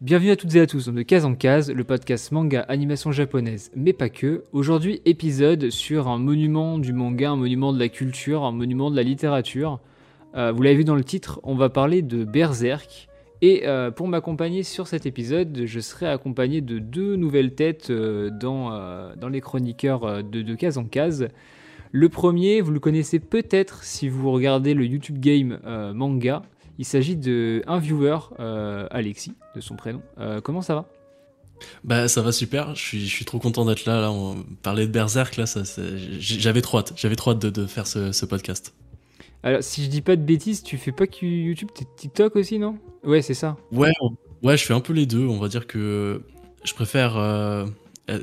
Bienvenue à toutes et à tous dans De Case en Case, le podcast manga animation japonaise, mais pas que. Aujourd'hui, épisode sur un monument du manga, un monument de la culture, un monument de la littérature. Euh, vous l'avez vu dans le titre, on va parler de Berserk. Et euh, pour m'accompagner sur cet épisode, je serai accompagné de deux nouvelles têtes euh, dans, dans les chroniqueurs de De Case en Case. Le premier, vous le connaissez peut-être si vous regardez le YouTube Game manga. Il s'agit de un viewer, euh, Alexis, de son prénom. Euh, comment ça va? Bah ça va super, je suis, je suis trop content d'être là, là, on parlait de Berserk, là, ça, j'avais trop hâte, j'avais trop hâte de, de faire ce, ce, podcast. Alors si je dis pas de bêtises, tu fais pas que YouTube, t'es TikTok aussi, non? Ouais, c'est ça. Ouais, ouais, je fais un peu les deux, on va dire que je préfère euh,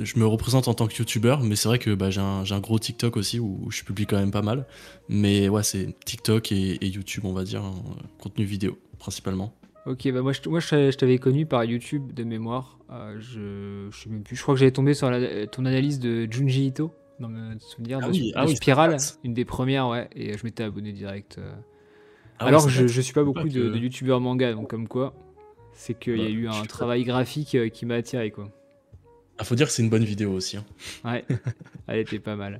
je me représente en tant que youtubeur, mais c'est vrai que bah, j'ai un, gros TikTok aussi où, je publie quand même pas mal. Mais ouais, c'est TikTok et, YouTube, on va dire, hein, contenu vidéo principalement. Ok, bah moi je, moi, je, t'avais connu par YouTube de mémoire. Euh, je, je sais même plus. Je crois que j'avais tombé sur ton analyse de Junji Ito dans mes souvenirs ah de, oui, ah Spiral, une des premières, ouais. Et je m'étais abonné direct. Euh. Ah Alors je, je suis pas beaucoup de, de youtubeurs manga, donc comme quoi, c'est qu'il y a bah, eu un travail graphique qui m'a attiré quoi. Il ah, faut dire que c'est une bonne vidéo aussi. Hein. Ouais, elle était pas mal.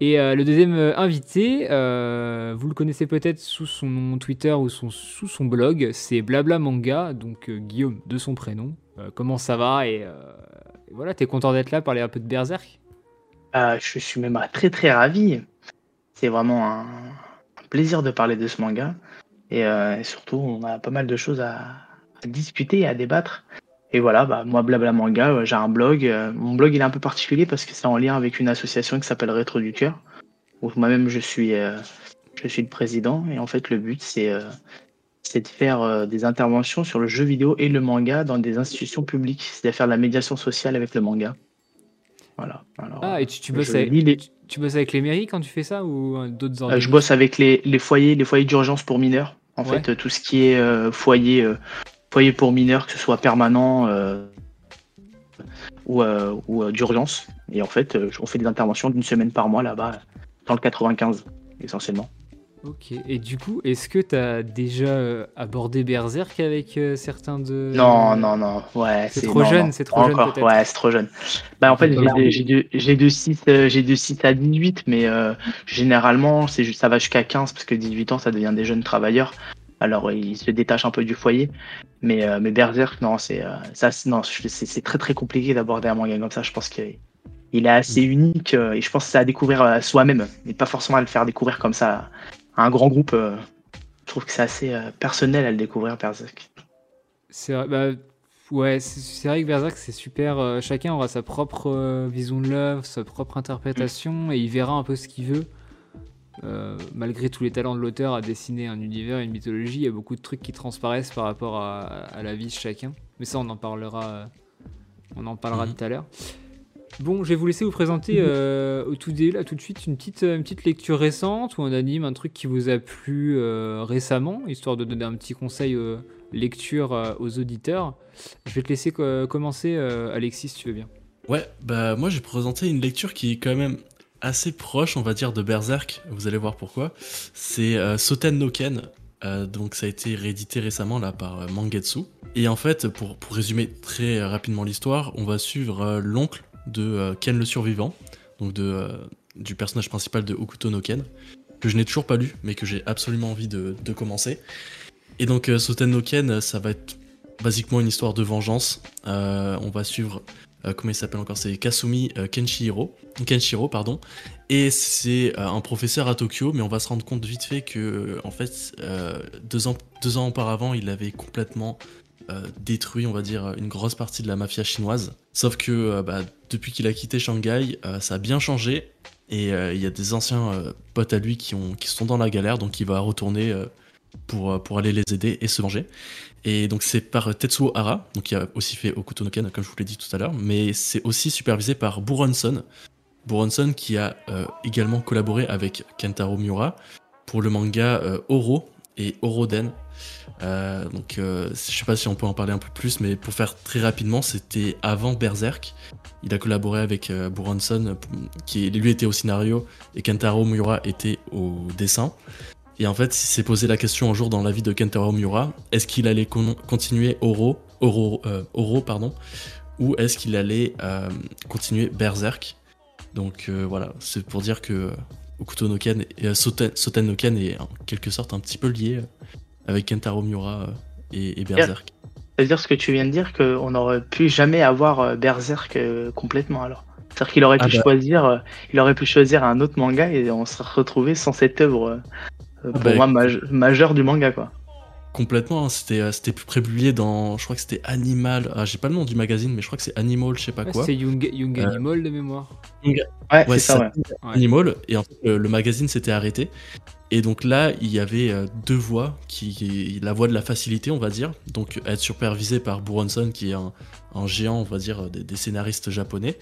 Et euh, le deuxième euh, invité, euh, vous le connaissez peut-être sous son nom Twitter ou sous son blog, c'est Blabla Manga, donc Guillaume de son prénom. comment ça va et, voilà, t'es content d'être là, parler un peu de Berserk? Je suis même très très ravi. C'est vraiment un, plaisir de parler de ce manga. Et, surtout, on a pas mal de choses à, à discuter et à débattre. Et voilà, bah, moi, Blabla Manga, euh, j'ai un blog. Euh, mon blog, il est un peu particulier parce que c'est en lien avec une association qui s'appelle Rétro du Cœur, où moi-même, je suis, euh, je suis le président. Et en fait, le but, c'est c'est de faire des interventions sur le jeu vidéo et le manga dans des institutions publiques. C'est à faire de la médiation sociale avec le manga. Voilà. ah, et tu, bosses avec, les... tu, bosses avec les mairies quand tu fais ça ou d'autres organismes Je bosse avec les, les foyers, les foyers d'urgence pour mineurs. En fait, tout ce qui est foyer foyer pour mineurs, que ce soit permanent euh, ou, euh, ou euh, d'urgence. Et en fait, on fait des interventions d'une semaine par mois là-bas, dans le 95 essentiellement. Ok, et du coup, est-ce que tu as déjà abordé Berserk avec certains de. Non, non, non, ouais. C'est trop, jeune, c'est trop jeune. Ouais, c'est trop jeune. Bah, en fait, j'ai de, de, 6, de 6 à 18, mais généralement, ça va jusqu'à 15, parce que 18 ans, ça devient des jeunes travailleurs. Alors, il se détache un peu du foyer. Mais, euh, mais Berserk, non, c'est euh, ça, non, c'est très très compliqué d'aborder un manga comme ça. Je pense qu'il est assez mm. unique euh, et je pense que c'est à découvrir soi-même et pas forcément à le faire découvrir comme ça à un grand groupe. je trouve que c'est assez personnel à le découvrir, Berserk. C'est bah, ouais, c'est vrai que Berserk, c'est super. chacun aura sa propre vision de l'œuvre, sa propre interprétation et il verra un peu ce qu'il veut. Euh, malgré tous les talents de l'auteur à dessiner un univers, une mythologie, il y a beaucoup de trucs qui transparaissent par rapport à, la vie de chacun. Mais ça, on en parlera, on en parlera mhm. tout à l'heure. Bon, je vais vous laisser vous présenter mhm. euh, au tout début, là, tout de suite, une petite, une petite lecture récente ou un anime, un truc qui vous a plu euh, récemment, histoire de donner un petit conseil lecture aux auditeurs. Je vais te laisser commencer, Alexis, si tu veux bien. Ouais, bah moi j'ai présenté une lecture qui est quand même assez proche, on va dire, de Berserk. Vous allez voir pourquoi. C'est euh, Soten no Ken. Euh, donc ça a été réédité récemment là par euh, Mangetsu. Et en fait, pour, résumer très rapidement l'histoire, on va suivre l'oncle de Ken le survivant, donc du personnage principal de Okuto no Ken, que je n'ai toujours pas lu, mais que j'ai absolument envie de, de, commencer. Et donc Soten no Ken, ça va être basiquement une histoire de vengeance. on va suivre euh, comment il s'appelle encore C'est Kasumi euh, Kenshiro, Kenshiro, pardon. Et c'est euh, un professeur à Tokyo, mais on va se rendre compte vite fait que, en fait, deux, ans, deux ans auparavant, il avait complètement détruit, on va dire, une grosse partie de la mafia chinoise. Sauf que bah, depuis qu'il a quitté Shanghai, ça a bien changé. Et il y a des anciens potes à lui qui, qui sont dans la galère, donc il va retourner pour, pour aller les aider et se venger. Et donc c'est par Tetsuo Hara, qui a aussi fait Okuto no Ken, comme je vous l'ai dit tout à l'heure, mais c'est aussi supervisé par Buronson. Buronson qui a euh, également collaboré avec Kentaro Miura pour le manga euh, Oro et Oroden. Euh, donc je sais pas si on peut en parler un peu plus, mais pour faire très rapidement, c'était avant Berserk. Il a collaboré avec Buronson, qui lui était au scénario, et Kentaro Miura était au dessin. Et en fait, il s'est posé la question un jour dans la vie de Kentaro Miura, est-ce qu'il allait continuer Oro Oro, euh, Oro, pardon, ou est-ce qu'il allait euh, continuer Berserk? Donc euh, voilà, c'est pour dire que Okuto no Ken et euh, Soten, Soten no Ken est en quelque sorte un petit peu lié avec Kentaro Miura et, et Berserk. C'est-à-dire ce que tu viens de dire, qu'on n'aurait pu jamais avoir Berserk complètement alors. C'est-à-dire qu'il aurait pu Ah bah. choisir, il aurait pu choisir un autre manga et on serait retrouvé sans cette œuvre pour bah, moi maj- majeure du manga quoi. Complètement, hein, c'était euh, c'était publié dans, je crois que c'était Animal, ah, j'ai pas le nom du magazine, mais je crois que c'est Animal, je sais pas Ouais, quoi. C'est Young, Young Euh, Animal de mémoire. Ouais, Ouais, c'est ça, ouais. Animal, et en fait, le, le magazine s'était arrêté. Et donc là, il y avait euh, deux voies, qui, la voie de la facilité, on va dire, donc être supervisé par Buronson, qui est un, un géant, on va dire, euh, des, des scénaristes japonais,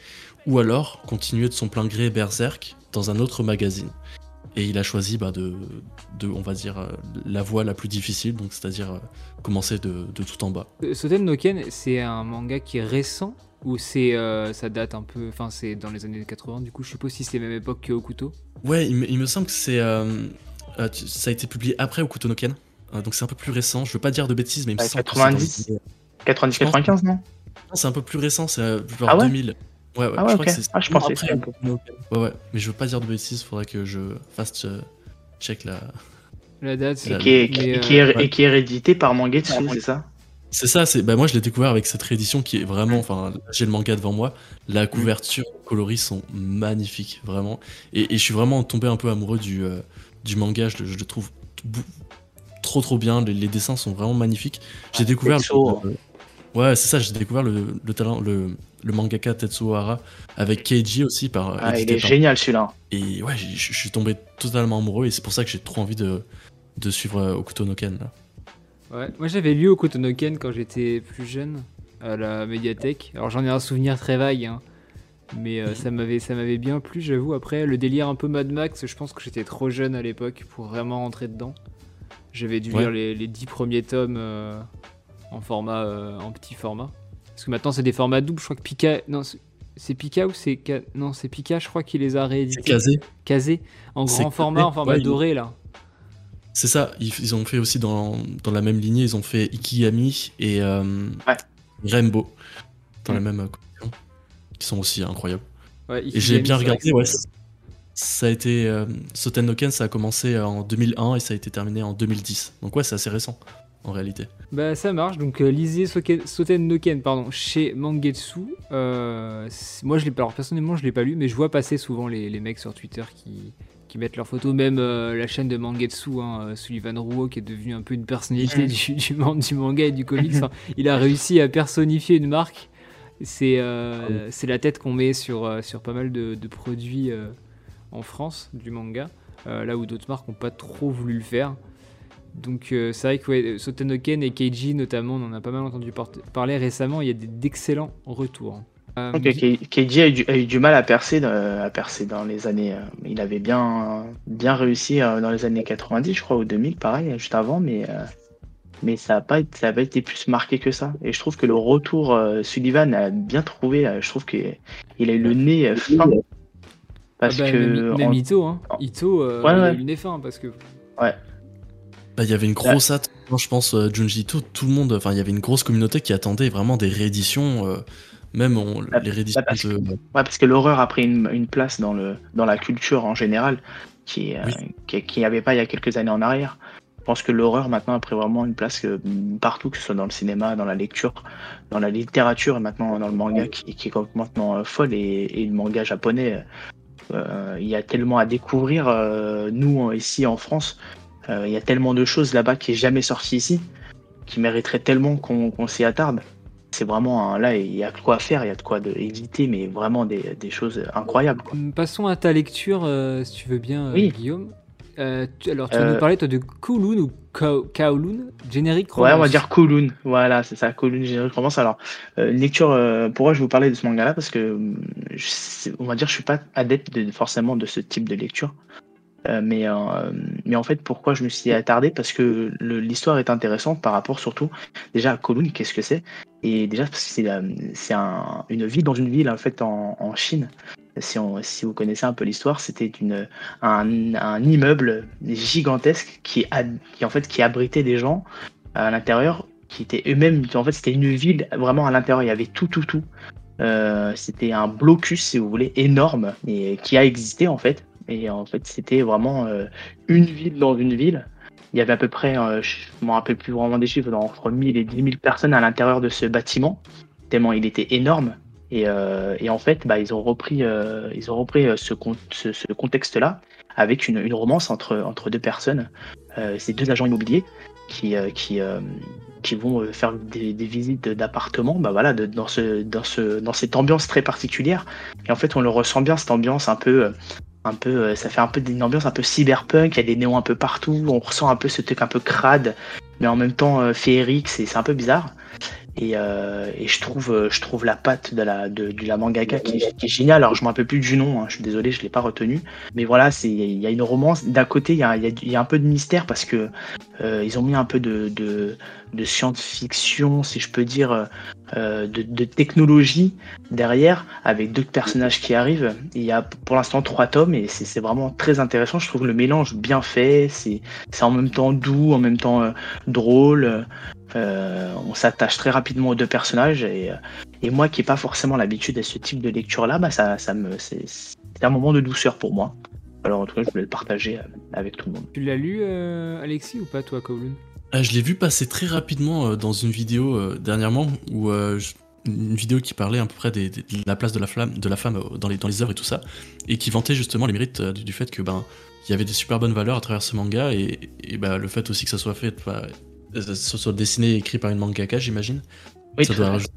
ou alors continuer de son plein gré Berserk dans un autre magazine. Et il a choisi bah, de, de, on va dire, euh, la voie la plus difficile, donc c'est-à-dire euh, commencer de, de tout en bas. Soten no Ken, c'est un manga qui est récent ou c'est euh, ça date un peu, enfin c'est dans les années 80 du coup, je suppose si c'est la même époque que Okuto. Ouais, il me, il me semble que c'est, euh, euh, ça a été publié après Okuto no Ken, Euh, donc c'est un peu plus récent. Je veux pas dire de bêtises, mais il me semble 90. que c'est dans les- 90-95 non? Non, c'est un peu plus récent, c'est euh, genre Ah ouais? 2000. Ouais, ouais, Ah ouais, je crois ok. que c'est Ah, je pensais que après. Ouais, ouais, mais je veux pas dire de bêtises, faudrait que je fasse euh, check la. La date, Et qui est, qui- euh, qui est, et qui est réédité par Mangetsu, c'est ça C'est ça, c'est bah moi je l'ai découvert avec cette réédition qui est vraiment, enfin j'ai le manga devant moi, la couverture, les coloris sont magnifiques vraiment, et, et je suis vraiment tombé un peu amoureux du, euh, du manga, je, le- je le trouve trop trop bien, les, les dessins sont vraiment magnifiques. J'ai découvert, le- ouais c'est ça, j'ai découvert le, le talent, le, le mangaka Tetsuo Hara avec Keiji aussi par Ah, il est par- génial celui-là. et ouais, j'ai- je suis tombé totalement amoureux et c'est pour ça que j'ai trop envie de, de suivre euh, Okuto no Ken là. Ouais, moi j'avais lu Okuto no Ken quand j'étais plus jeune à la médiathèque. Alors j'en ai un souvenir très vague, hein. mais euh, ça m'avait ça m'avait bien plu, j'avoue. Après le délire un peu Mad Max, je pense que j'étais trop jeune à l'époque pour vraiment rentrer dedans. J'avais dû Ouais. lire les, les 10 premiers tomes euh, en format euh, en petit format. Parce que maintenant c'est des formats doubles. Je crois que Pika, non c'est- Pika ou c'est non c'est Pika, je crois qu'il les a C'est réédités. casé. Casé en grand casé, format, en format ouais, doré là. C'est ça, ils, ils ont fait aussi dans, dans la même lignée, ils ont fait Ikigami et euh, Ouais. Rainbow dans la Mm. même euh, collection, qui sont aussi incroyables. Ouais, Et j'ai bien regardé, ouais, ça a été. Euh, Soten ça a commencé en 2001 et ça a été terminé en 2010. Donc ouais, c'est assez récent en réalité. Bah ça marche, donc euh, lisez Soken- Soten no Ken pardon, chez Mangetsu. Euh, moi je l'ai pas, alors personnellement je l'ai pas lu, mais je vois passer souvent les, les mecs sur Twitter qui, qui mettent leurs photos, même euh, la chaîne de Mangetsu, hein, Sullivan Rouault qui est devenu un peu une personnalité du, du monde du manga et du comics. Enfin, il a réussi à personnifier une marque. C'est euh, c'est la tête qu'on met sur, sur pas mal de, de produits euh, en France du manga, euh, là où d'autres marques n'ont pas trop voulu le faire. Donc euh, c'est vrai que ouais, Sotenoken et Keiji notamment, on en a pas mal entendu par- parler récemment, il y a des- d'excellents retours. Euh, Ok, Ke- Keiji a eu, du, a eu du mal à percer, euh, à percer dans les années. euh, il avait bien, bien réussi euh, dans les années 90, je crois, ou 2000, pareil, juste avant, mais, euh, mais ça n'a pas, ça a pas été plus marqué que ça. Et je trouve que le retour, euh, Sullivan a bien trouvé. euh, je trouve qu'il a eu le nez euh, fin. ah Parce bah, que. même, même en- Ito, hein. Ito euh, Ouais, il a ouais. eu le nez fin parce que Bah, il y avait une grosse hâte, Moi, je pense, euh, Junji Ito, tout le monde, enfin, il y avait une grosse communauté qui attendait vraiment des rééditions, euh, même on- Bah, les rééditions bah, parce de. Ouais, parce que l'horreur a pris une, une place dans, le, dans la culture en général qui euh, Oui. n'y avait pas il y a quelques années en arrière. Je pense que l'horreur maintenant a pris vraiment une place que, partout, que ce soit dans le cinéma, dans la lecture, dans la littérature et maintenant dans le manga qui, qui est euh, folle et, et le manga japonais. euh, il y a tellement à découvrir, euh, nous ici en France, euh, il y a tellement de choses là-bas qui est jamais sorti ici, qui mériteraient tellement qu'on s'y attarde. C'est vraiment un- là, il y a de quoi faire, il y a de quoi de éditer, mais vraiment des, des choses incroyables. Quoi. Hum, Passons à ta lecture, euh, si tu veux bien, euh, Oui. Guillaume. Euh, tu- alors, tu vas Euh, nous parler, toi, de Kowloon ou Kowloon, générique Ouais, on va romance. dire Kowloon. Voilà, c'est ça, Kowloon générique romance. Alors, euh, une lecture, euh, pourquoi je vous parlais de ce manga-là Parce que, je sais- on va dire, je suis pas adepte de, forcément de ce type de lecture. Euh, mais, euh, mais en fait, pourquoi je me suis attardé? Parce que l'histoire est intéressante par rapport surtout, déjà, à Kowloon, qu'est-ce que c'est? Et déjà, parce que c'est euh, c'est un- une ville dans une ville, en fait, en, Chine. Si, si vous connaissez un peu l'histoire, c'était un, un immeuble gigantesque qui, qui en fait qui abritait des gens à l'intérieur qui était eux-mêmes, en fait, c'était une ville vraiment à l'intérieur. Il y avait tout, tout, tout. C'était un blocus, si vous voulez, énorme et qui a existé en fait. Et en fait, c'était vraiment euh, une ville dans une ville. Il y avait à peu près, euh, je ne me rappelle plus vraiment des chiffres, entre 1000 et 10 000 personnes à l'intérieur de ce bâtiment, tellement il était énorme. Et, et en fait, bah, ils ont repris, ils ont repris ce, ce, contexte-là avec une, une, romance entre, entre deux personnes, ces deux agents immobiliers qui, qui, qui vont euh, faire des, visites d'appartements, bah voilà, dans, ce, dans, ce, dans cette ambiance très particulière. Et en fait, on le ressent bien, cette ambiance un peu, euh, un peu, euh, ça fait un peu une ambiance un peu cyberpunk. Il y a des néons un peu partout. On ressent un peu ce truc un peu crade, mais en même temps féerique. C'est un peu bizarre. Et, euh, je trouve euh, je trouve la patte de la de, la mangaka qui, est géniale alors je me rappelle plus du nom hein, je suis désolé je l'ai pas retenu mais voilà c'est il y a une romance d'un côté il y a, y, a, un peu de mystère parce que euh, ils ont mis un peu de, de science-fiction si je peux dire euh, de, technologie derrière avec deux personnages qui arrivent. Il y a pour l'instant trois tomes et c'est vraiment très intéressant. Je trouve le mélange bien fait. C'est en même temps doux en même temps euh, drôle. Euh, on s'attache très rapidement aux deux personnages et, moi qui n'ai pas forcément l'habitude à ce type de lecture là, bah ça, c'est un moment de douceur pour moi. Alors en tout cas, je voulais le partager avec tout le monde. Tu l'as lu, Alexis, ou pas toi, Kowloon? Je l'ai vu passer très rapidement dans une vidéo dernièrement où une vidéo qui parlait à peu près des, de la place de la, flamme, de la femme dans les, dans les œuvres et tout ça, et qui vantait justement les mérites du, fait que ben il y avait des super bonnes valeurs à travers ce manga et, et ben, le fait aussi que ça soit fait bah, soit dessiné et écrit par une mangaka, j'imagine. Oui, ça doit rajouter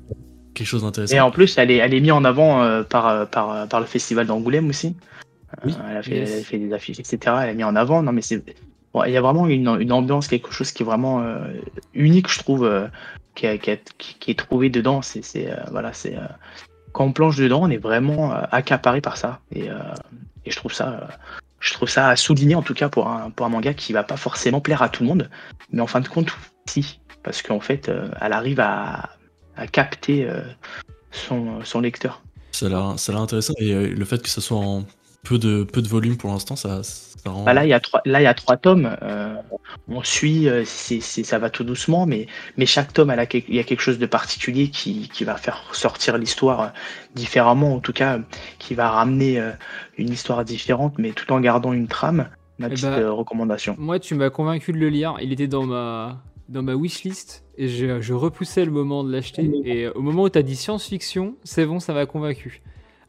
quelque chose d'intéressant. Et en plus, elle est, elle est mise en avant euh, par, euh, par, euh, par le festival d'Angoulême aussi. Oui. elle, a fait, elle, a fait, des affiches, etc. Elle est mise en avant. Non, mais c'est. Il y a vraiment une, ambiance, quelque chose qui est vraiment unique, je trouve, qui, a, qui, est trouvé dedans. C'est, voilà, c'est quand on plonge dedans, on est vraiment accaparé par ça. Et, je trouve ça je trouve ça à souligner en tout cas pour un, manga qui va pas forcément plaire à tout le monde, mais en fin de compte, si, parce qu'en fait, euh, elle arrive à, capter euh, son, son, lecteur. Ça a l'air intéressant et euh, le fait que ce soit en peu de volume pour l'instant, ça, rend... Bah là, il y a trois, là, il y a trois tomes. Euh, on suit, euh, c'est, ça va tout doucement, mais, mais chaque tome, elle il y a quelque chose de particulier qui, qui va faire sortir l'histoire euh, différemment, en tout cas, qui va ramener une histoire différente, mais tout en gardant une trame. Ma petite bah, recommandation. Moi, tu m'as convaincu de le lire. Il était dans ma, dans ma wishlist et je, je repoussais le moment de l'acheter. Et au moment où tu as dit science-fiction, c'est bon, ça m'a convaincu.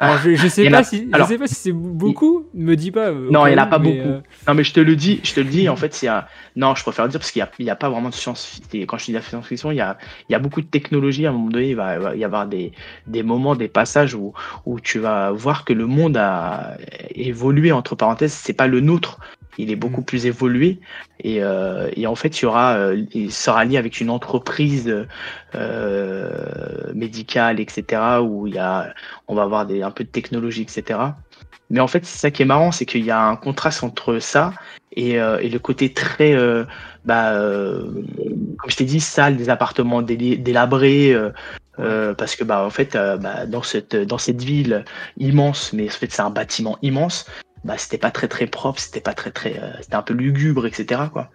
Alors, je, je sais pas si, je sais pas si c'est beaucoup. Il... Me dis pas. Euh, non, il n'y en a pas beaucoup. Euh... Non, mais je te le dis, je te le dis. En fait, c'est non, je préfère le dire parce qu'il n'y a, a, pas vraiment de science. Quand je dis la science-fiction, il y a, il y a beaucoup de technologie. À un moment donné, il va, il va y avoir des, des moments, des passages où, où tu vas voir que le monde a évolué entre parenthèses. C'est pas le nôtre il est beaucoup mm. plus évolué et, euh, et en fait il y aura euh, il sera lié avec une entreprise euh, médicale etc où il y a on va avoir des un peu de technologie etc mais en fait c'est ça qui est marrant c'est qu'il y a un contraste entre ça et, euh, et le côté très euh, bah euh, comme je t'ai dit sale des appartements délabrés parce que bah en fait bah, dans cette dans cette ville immense mais en fait c'est un bâtiment immense bah, c'était pas très très propre, c'était pas très très, euh, c'était un peu lugubre, etc. quoi.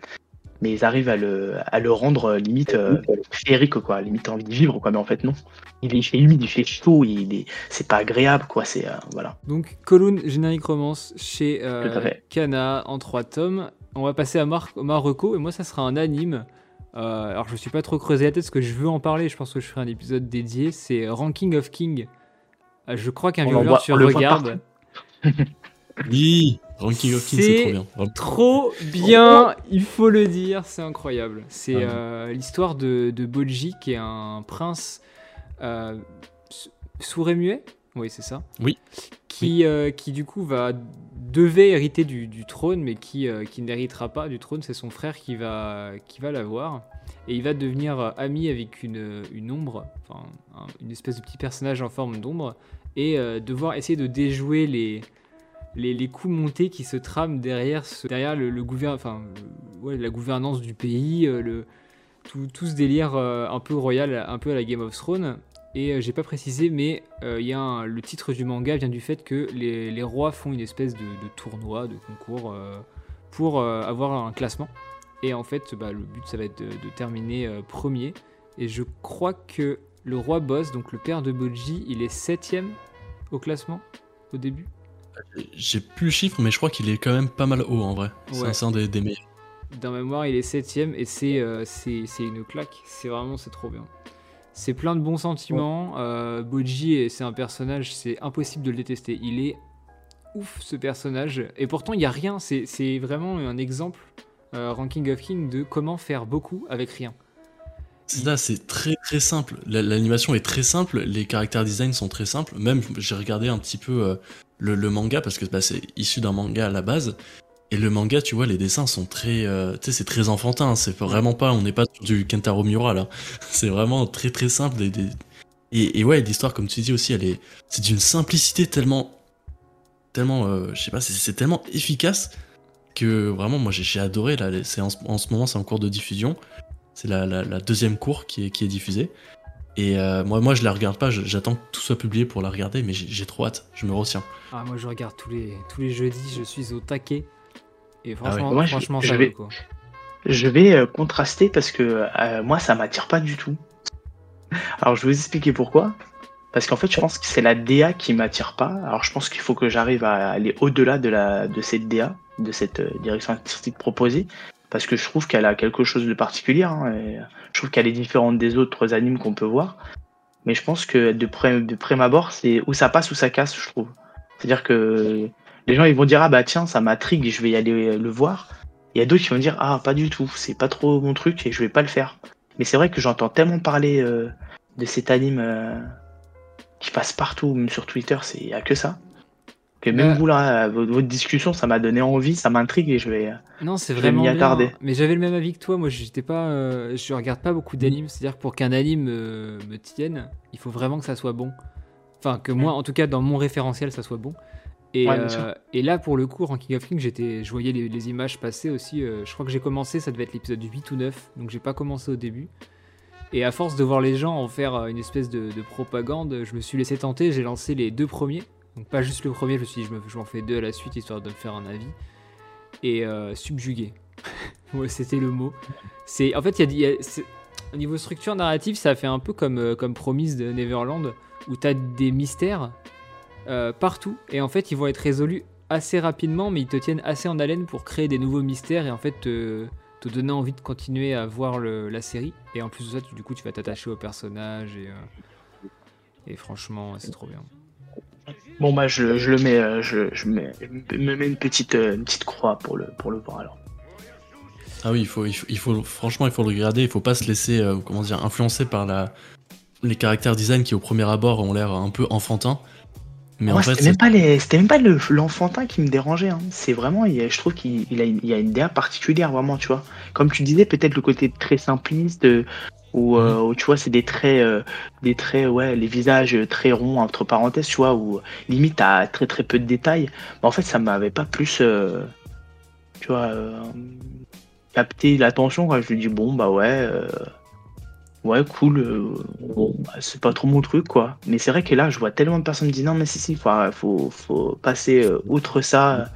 Mais ils arrivent à le, à le rendre euh, limite euh, féerique, quoi, limite envie de vivre, quoi. Mais en fait non, il, il fait humide, il fait chaud, il est, c'est pas agréable, quoi. C'est euh, voilà. Donc Column générique romance chez euh, Kana en trois tomes. On va passer à Mar Marocco et moi ça sera un anime. Euh, alors je me suis pas trop creusé la tête parce que je veux en parler. Je pense que je ferai un épisode dédié. C'est Ranking of King. je crois qu'un viewers tu regardes. Oui, Ranking of Kings, c'est trop bien. Trop bien, il faut le dire, c'est incroyable. C'est euh, l'histoire de, de, Boji, qui est un prince euh, sourd et muet? Oui, c'est ça. Oui. Qui, euh, qui du coup va devait hériter du, du trône, mais qui, euh, qui n'héritera pas du trône. C'est son frère qui va, qui va l'avoir. Et il va devenir ami avec une, une ombre, enfin une espèce de petit personnage en forme d'ombre, et devoir essayer de déjouer les, les, coups montés qui se trament derrière, derrière le, la gouvernance du pays, euh, le, tout, ce délire euh, un peu royal, un peu à la Game of Thrones. Et euh, j'ai pas précisé, mais y a le titre du manga vient du fait que les, rois font une espèce de, tournoi, de concours pour avoir un classement. Et en fait, bah, le but ça va être de, de terminer premier Et je crois que le roi boss, donc le père de Boji, il est septième au classement au début. J'ai plus le chiffre, mais je crois qu'il est quand même pas mal haut en vrai. Ouais. C'est un des, des meilleurs. Dans ma mémoire, il est septième et c'est euh, c'est une claque. C'est vraiment, c'est trop bien. C'est plein de bons sentiments. Euh, Boji, c'est un personnage, c'est impossible de le détester. Il est ouf ce personnage. Et pourtant, il n'y a rien. C'est c'est vraiment un exemple, euh, Ranking of King, de comment faire beaucoup avec rien. C'est c'est très très simple. La- L'animation est très simple, les caractères design sont très simples. Même, j'ai regardé un petit peu euh, le, manga parce que bah, c'est issu d'un manga à la base. Et le manga, tu vois, les dessins sont très, euh, tu sais, c'est très enfantin. C'est vraiment pas, on n'est pas sur du Kentaro Miura là. C'est vraiment très très simple. Et, des- et, ouais, l'histoire, comme tu dis aussi, elle est, c'est d'une simplicité tellement, tellement, euh, je sais pas, c'est- tellement efficace que vraiment, moi, j'ai adoré là. C'est en, ce- en ce moment, c'est en cours de diffusion. C'est la, la- la deuxième cour qui est, qui est diffusée. Et euh, moi, moi, je la regarde pas, j'attends que tout soit publié pour la regarder, mais j'ai trop hâte, je me retiens. Ah, moi, je regarde tous les, tous les jeudis, je suis au taquet. Et franchement, Moi, je- franchement je ça vais- quoi. Je vais euh, contraster parce que euh, moi, ça m'attire pas du tout. Alors, je vais vous expliquer pourquoi. Parce qu'en fait, je pense que c'est la DA qui m'attire pas. Alors, je pense qu'il faut que j'arrive à aller au-delà de, la, de cette DA, de cette euh, direction artistique proposée. Parce que je trouve qu'elle a quelque chose de particulier. hein, je trouve qu'elle est différente des autres animes qu'on peut voir. Mais je pense que de près, de prime abord, c'est où ça passe ou ça casse, je trouve. C'est-à-dire que les gens ils vont dire ah bah tiens ça m'intrigue je vais y aller le voir. Il y a d'autres qui vont dire ah pas du tout, c'est pas trop mon truc et je vais pas le faire. Mais c'est vrai que j'entends tellement parler euh, de cet anime euh, qui passe partout, même sur Twitter, c'est y a que ça. Que même Euh. vous là, votre, discussion, ça m'a donné envie, ça m'intrigue et je vais. Non, c'est vraiment m'y bien. attarder. Mais j'avais le même avis que toi. Moi, j'étais pas, euh, je regarde pas beaucoup d'animes. C'est-à-dire que pour qu'un anime euh, me tienne, il faut vraiment que ça soit bon. Enfin, que moi, en tout cas, dans mon référentiel, ça soit bon. Et, Ouais, euh, et là, pour le coup, Ranking of King, j'étais, je voyais les, les images passer aussi. je crois que j'ai commencé, ça devait être l'épisode 8 ou 9. Donc, j'ai pas commencé au début. Et à force de voir les gens en faire une espèce de, de propagande, je me suis laissé tenter. J'ai lancé les deux premiers. Donc, pas juste le premier. Je me suis dit, je me- je m'en fais deux à la suite, histoire de me faire un avis. Et euh, subjugué. c'était le mot. C'est, en fait, il y a, au niveau structure narrative, ça fait un peu comme, euh, comme Promise de Neverland, où tu as des mystères euh, partout, et en fait, ils vont être résolus assez rapidement, mais ils te tiennent assez en haleine pour créer des nouveaux mystères et en fait te, donner envie de continuer à voir la série. Et en plus de ça, tu- du coup, tu vas t'attacher au personnage et, euh, et franchement, c'est trop bien. Bon bah je, je le mets, euh, je, je mets- je me mets une petite, euh, une petite croix pour le, pour le voir alors. Ah oui, il faut, il faut, il faut- franchement, il faut le regarder, il faut pas se laisser, euh, comment dire, influencer par la, les caractères design qui au premier abord ont l'air un peu enfantins. Mais Moi, en fait, c'était même pas les, c'était même pas le- l'enfantin qui me dérangeait. hein. C'est vraiment, il je trouve qu'il il a, une- il y a une particulière vraiment, tu vois. Comme tu disais, peut-être le côté très simpliste, euh, où, euh, où, tu vois, c'est des traits, euh, des traits, ouais, les visages très ronds entre parenthèses, tu vois, où limite à très très peu de détails. Mais en fait, ça m'avait pas plus, euh, tu vois, euh, capté l'attention. Je lui dis bon bah ouais. euh, Ouais, cool. euh, bon, bah, c'est pas trop mon truc, quoi. Mais c'est vrai que là, je vois tellement de personnes me dire non, mais si, si, faut, faut, faut passer euh, outre ça.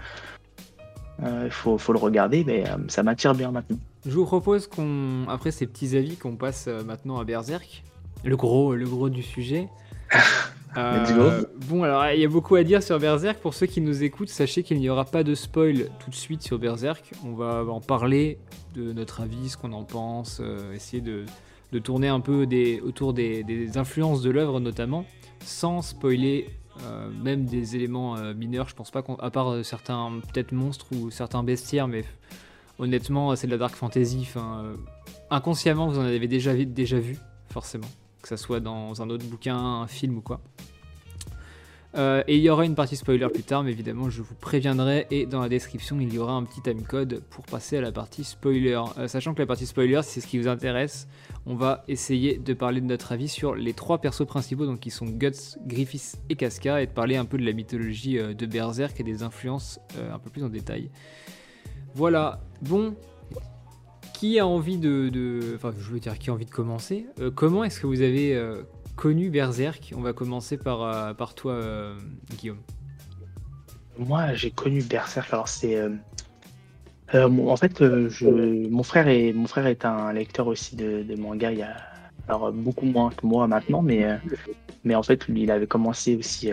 Il faut, faut le regarder, mais euh, ça m'attire bien maintenant. Je vous propose qu'on, après ces petits avis, qu'on passe euh, maintenant à Berserk, le gros, le gros du sujet. Euh. Bon, alors il y a beaucoup à dire sur Berserk. Pour ceux qui nous écoutent, sachez qu'il n'y aura pas de spoil tout de suite sur Berserk. On va en parler de notre avis, ce qu'on en pense, euh, essayer de, de tourner un peu des, autour des, des influences de l'œuvre notamment, sans spoiler euh, même des éléments euh, mineurs. Je pense pas qu'on, à part euh, certains peut-être monstres ou certains bestiaires, mais honnêtement, c'est de la dark fantasy. Inconsciemment, vous en avez déjà, vu- forcément, que ça soit dans un autre bouquin, un film ou quoi. Et il y aura une partie spoiler plus tard, mais évidemment, je vous préviendrai. Et dans la description, il y aura un petit timecode pour passer à la partie spoiler. Sachant que la partie spoiler, c'est ce qui vous intéresse, on va essayer de parler de notre avis sur les trois persos principaux, donc qui sont Guts, Griffiths et Casca, et de parler un peu de la mythologie euh, de Berserk et des influences euh, un peu plus en détail. Voilà, bon. Qui a envie de, Enfin, je veux dire, qui a envie de commencer Euh, Comment est-ce que vous avez connu Berserk? On va commencer par, par toi, Guillaume. Moi, j'ai connu Berserk. Alors, c'est. Euh, euh, en fait, euh, mon, frère est, un lecteur aussi de, de manga il y a, Alors beaucoup moins que moi maintenant, mais, mais en fait, lui, il avait commencé aussi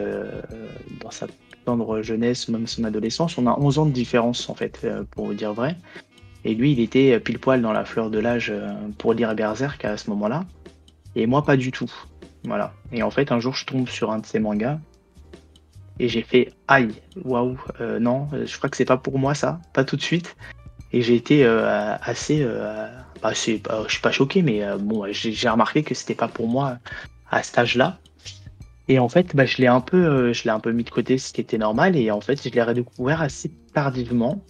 dans sa tendre jeunesse, même son adolescence. On a 11 ans de différence, en fait, pour vous dire vrai. Et lui, il était pile poil dans la fleur de l'âge pour lire Berserk à ce moment-là. Et moi, pas du tout. Voilà. Et en fait, un jour, je tombe sur un de ses mangas. Et j'ai fait aïe, waouh, euh, non, je crois que c'est pas pour moi ça, pas tout de suite. Et j'ai été euh, assez, euh, bah, je suis pas choqué, mais bon, j'ai remarqué que c'était pas pour moi à cet âge-là. Et en fait, bah, je l'ai un peu, un peu mis de côté, ce qui était normal. Et en fait, je l'ai redécouvert assez tardivement.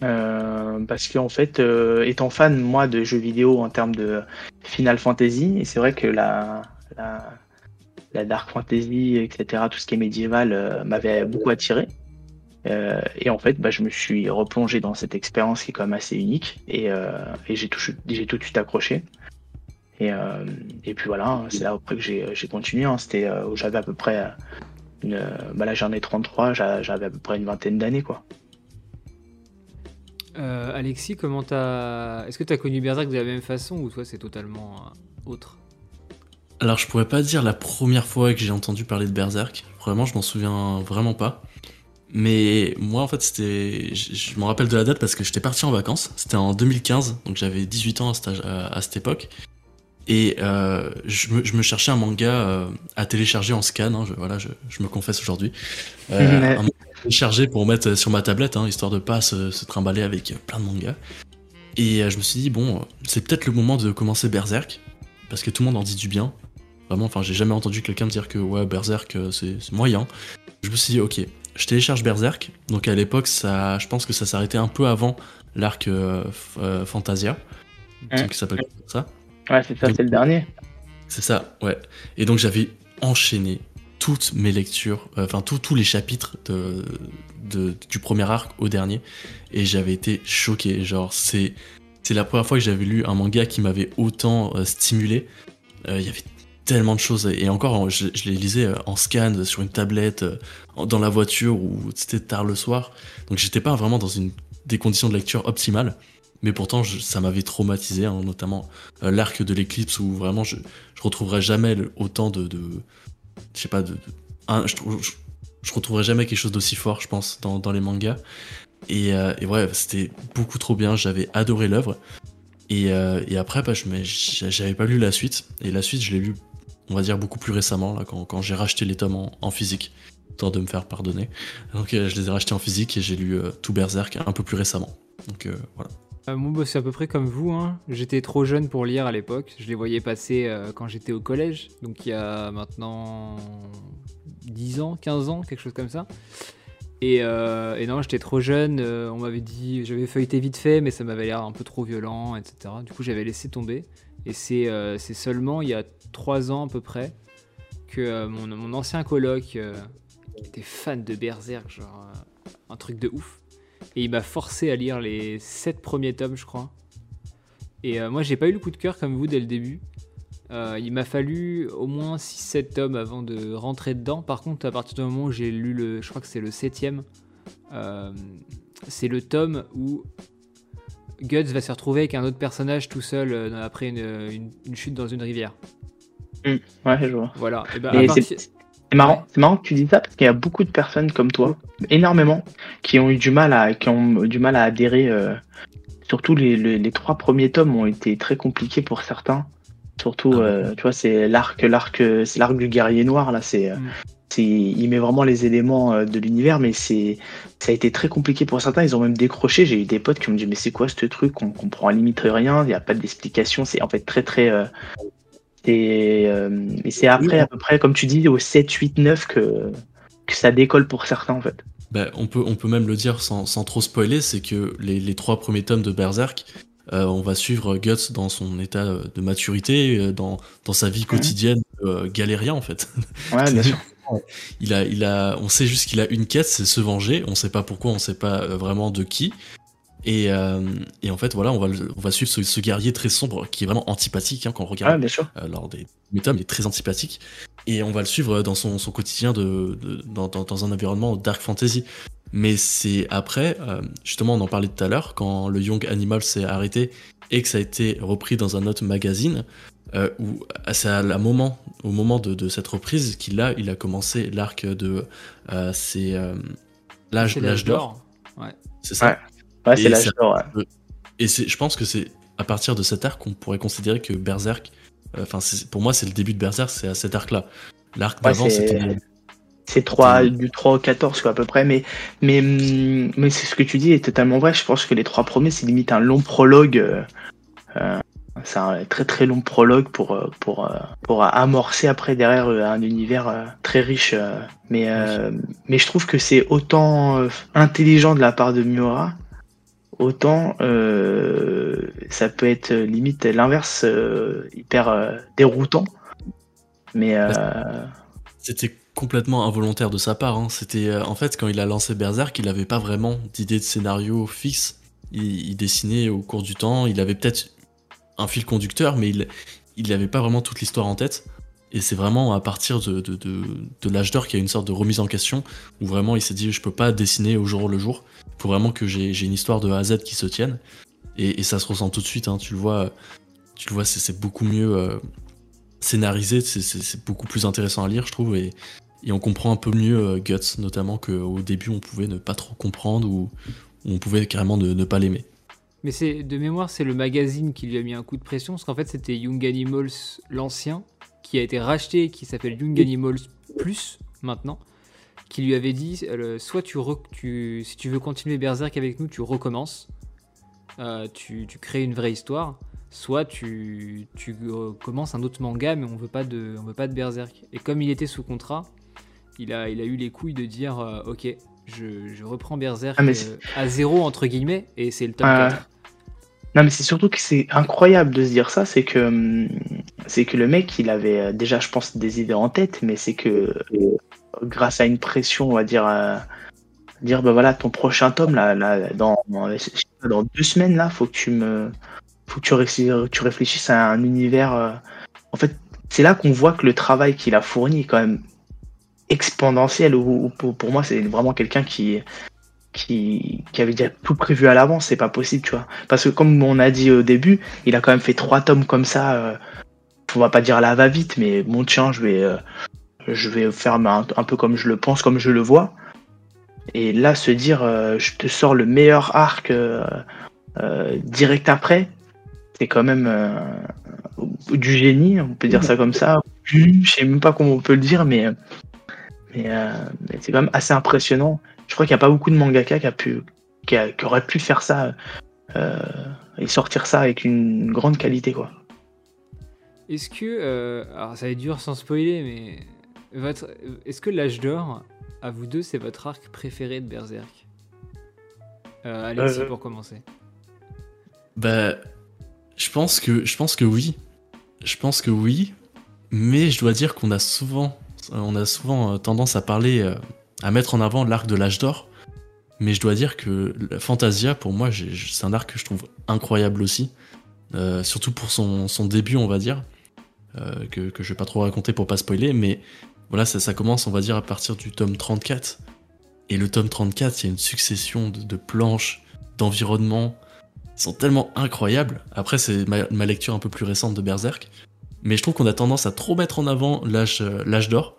parce qu'en fait, étant fan moi de jeux vidéo en termes de Final Fantasy, et c'est vrai que la, la, dark fantasy, etc., tout ce qui est médiéval euh, m'avait beaucoup attiré. Euh, et en fait, bah, je me suis replongé dans cette expérience qui est quand même assez unique et, euh, j'ai tout, de suite accroché. Et, et puis voilà, c'est là après que j'ai continué. Hein. C'était où j'avais à peu près, une, bah là j'en ai 33, j'avais à peu près une vingtaine d'années quoi. Alexis, comment t'as, est-ce que tu as connu Berserk de la même façon ou toi c'est totalement autre? Alors je pourrais pas dire la première fois que j'ai entendu parler de Berserk, vraiment je m'en souviens vraiment pas. Mais moi en fait c'était, je, me rappelle de la date parce que j'étais parti en vacances, c'était en 2015, donc j'avais 18 ans à, cette époque. Et euh, je, me, cherchais un manga euh, à télécharger en scan, hein, je, voilà, je, me confesse aujourd'hui. Euh, un manga téléchargé pour mettre sur ma tablette, hein, histoire de pas se, se, trimballer avec plein de mangas. Et je me suis dit, bon, c'est peut-être le moment de commencer Berserk, parce que tout le monde en dit du bien. Vraiment, enfin, j'ai jamais entendu quelqu'un dire que ouais, Berserk, euh, c'est moyen. Je me suis dit, ok, je télécharge Berserk. Donc à l'époque, ça, je pense que ça s'arrêtait un peu avant l'arc euh, euh, Fantasia, qui s'appelle ça. Ouais, c'est ça, c'est le dernier. C'est ça, ouais. Et donc j'avais enchaîné toutes mes lectures, enfin tous les chapitres de, du premier arc au dernier, et j'avais été choqué. Genre, c'est c'est la première fois que j'avais lu un manga qui m'avait autant stimulé. Il y avait tellement de choses. Et encore, je, les lisais euh, en scan sur une tablette, euh, dans la voiture ou c'était tard le soir. Donc j'étais pas vraiment dans une, des conditions de lecture optimales. Mais pourtant, ça m'avait traumatisé, hein, notamment euh, l'arc de l'éclipse où vraiment je, je retrouverai jamais autant de, de, je sais pas, de, je, je, retrouverai jamais quelque chose d'aussi fort, je pense, dans, dans les mangas. Et, ouais, c'était beaucoup trop bien. J'avais adoré l'œuvre. Et, après, bah, je j'avais pas lu la suite. Et la suite, je l'ai lu on va dire beaucoup plus récemment, là, quand, j'ai racheté les tomes en, physique, tant de me faire pardonner. Donc euh, je les ai rachetés en physique et j'ai lu euh, tout Berserk un peu plus récemment. Donc euh, voilà. moi, bah, c'est à peu près comme vous. Hein. J'étais trop jeune pour lire à l'époque. Je les voyais passer quand j'étais au collège, donc il y a maintenant 10 ans, 15 ans, quelque chose comme ça. Et, non, j'étais trop jeune. on m'avait dit, j'avais feuilleté vite fait, mais ça m'avait l'air un peu trop violent, etc. Du coup, j'avais laissé tomber. Et c'est seulement il y a trois ans à peu près que euh, mon, ancien coloc, euh, était fan de Berserk, genre euh, un truc de ouf, et il m'a forcé à lire les sept premiers tomes, je crois. Et moi, j'ai pas eu le coup de cœur comme vous dès le début. il m'a fallu au moins 6-7 tomes avant de rentrer dedans. Par contre, à partir du moment où j'ai lu le. Je crois que c'est le septième. c'est le tome où Guts va se retrouver avec un autre personnage tout seul après une, chute dans une rivière. Mm. ouais, je vois. Voilà. Et ben, c'est marrant, c'est marrant que tu dis ça parce qu'il y a beaucoup de personnes comme toi, énormément, qui ont eu du mal à, qui ont du mal à adhérer. Euh, surtout les, les, trois premiers tomes ont été très compliqués pour certains. Surtout, ah euh, tu vois, c'est l'arc, l'arc, c'est l'arc du guerrier noir là. C'est, mm. C'est, il met vraiment les éléments euh, de l'univers, mais c'est, ça a été très compliqué pour certains. Ils ont même décroché. J'ai eu des potes qui m'ont dit mais c'est quoi ce truc? On comprend à limite rien. Il n'y a pas d'explication. C'est en fait très très euh, et, c'est après, à peu près, comme tu dis, au 7, 8, 9 que, que ça décolle pour certains, en fait. Bah, on, peut, on peut même le dire sans, sans trop spoiler, c'est que les, les, trois premiers tomes de Berserk, euh, on va suivre Guts dans son état de maturité, euh, dans, dans sa vie quotidienne galérien, en fait. Ouais, bien sûr. Il a, il a, on sait juste qu'il a une quête, c'est se venger. On sait pas pourquoi, on sait pas vraiment de qui. Et, euh, et, en fait, voilà, on va, on va suivre ce, guerrier très sombre qui est vraiment antipathique hein, quand on regarde. Ah, bien sûr. Euh, lors des méthodes, il est très antipathique. Et on va le suivre dans son, son quotidien de, de dans, dans, un environnement dark fantasy. Mais c'est après, euh, justement, on en parlait tout à l'heure, quand le Young Animal s'est arrêté et que ça a été repris dans un autre magazine, euh, où c'est à la moment, au moment de, de cette reprise qu'il a, il a commencé l'arc de euh, c'est euh, l'âge d'or. Ouais. C'est ça. Ouais, c'est l'âge d'or. ouais. Et c'est, je pense que c'est à partir de cet arc qu'on pourrait considérer que Berserk, euh, enfin pour moi c'est le début de Berserk, c'est à cet arc-là. L'arc Ouais, d'avant c'est- c'était C'est 3, C'est- du 3 au 14 quoi, à peu près, mais, mais, hum, mais c'est ce que tu dis est totalement vrai. Je pense que les trois premiers, c'est limite un long prologue. euh, euh, c'est un très très long prologue pour, euh, pour, euh, pour amorcer après derrière euh, un univers très riche. mais, mais je trouve que c'est autant intelligent de la part de Miura, autant euh, ça peut être limite l'inverse, hyper déroutant. Mais euh, C'était complètement involontaire de sa part. hein. C'était en fait quand il a lancé Berserk, il n'avait pas vraiment d'idée de scénario fixe. Il, il dessinait au cours du temps. Il avait peut-être un fil conducteur, mais il n'avait pas vraiment toute l'histoire en tête. Et c'est vraiment à partir de, de, de, l'âge d'or qu'il y a une sorte de remise en question où vraiment il s'est dit je peux pas dessiner au jour le jour. Il faut vraiment que j'ai une histoire de A à Z qui se tienne. Et, ça se ressent tout de suite. hein. Tu le vois, tu le vois, c'est beaucoup mieux euh, scénarisé. c'est- beaucoup plus intéressant à lire, je trouve. Et, et on comprend un peu mieux euh, Guts, notamment qu'au début on pouvait ne pas trop comprendre ou, on pouvait carrément ne pas l'aimer. Mais c'est de mémoire, c'est le magazine qui lui a mis un coup de pression, parce qu'en fait c'était Young Animals l'ancien, qui a été racheté, qui s'appelle Young Animals Plus maintenant, qui lui avait dit euh, soit tu, si tu veux continuer Berserk avec nous, tu recommences, euh, tu, tu crées une vraie histoire, soit tu, tu euh, commences un autre manga, mais on veut pas de, on veut pas de Berserk. Et comme il était sous contrat, il a, il a eu les couilles de dire ok. Je, je reprends Berserk Ah, euh, à zéro entre guillemets et c'est le top Ouais. 4. Non, mais c'est surtout que c'est incroyable de se dire ça, c'est que hum, c'est que le mec, il avait euh, déjà, je pense, des idées en tête, mais c'est que grâce à une pression, on va dire, euh, dire bah voilà, ton prochain tome là, là dans, dans, deux semaines là, faut que tu me, faut que tu, réfléchisses, tu réfléchisses à un univers. euh, En fait, c'est là qu'on voit que le travail qu'il a fourni est quand même exponentiel. Ou, ou pour, moi, c'est vraiment quelqu'un qui qui, avait déjà tout prévu à l'avance, c'est pas possible, tu vois. Parce que comme on a dit au début, il a quand même fait trois tomes comme ça. Euh, on va pas dire la va-vite, mais bon tiens, je vais, euh, je vais faire un, peu comme je le pense, comme je le vois. Et là, se dire, euh, je te sors le meilleur arc direct après, c'est quand même du génie, on peut dire ça comme ça. Je sais même pas comment on peut le dire, mais, mais, euh, mais c'est quand même assez impressionnant. Je crois qu'il n'y a pas beaucoup de mangaka qui, a pu, qui, a- qui aurait pu faire ça euh, et sortir ça avec une grande qualité, quoi. Est-ce que, euh, alors ça va être dur sans spoiler, mais votre, est-ce que l'âge d'or, à vous deux, c'est votre arc préféré de Berserk? Euh, Alexis Euh, pour commencer. Bah, je pense que je pense que oui. Je pense que oui, mais je dois dire qu'on a souvent on a souvent euh, tendance à parler euh, à mettre en avant l'arc de l'âge d'or. Mais je dois dire que Fantasia, pour moi, c'est un arc que je trouve incroyable aussi. Euh, surtout pour son, début, on va dire. Euh, que, je vais pas trop raconter pour pas spoiler. Mais voilà, ça, commence, on va dire, à partir du tome 34. Et le tome 34, il y a une succession de, planches, d'environnements, sont tellement incroyables. Après, c'est ma lecture un peu plus récente de Berserk. Mais je trouve qu'on a tendance à trop mettre en avant l'âge euh, l'âge d'or.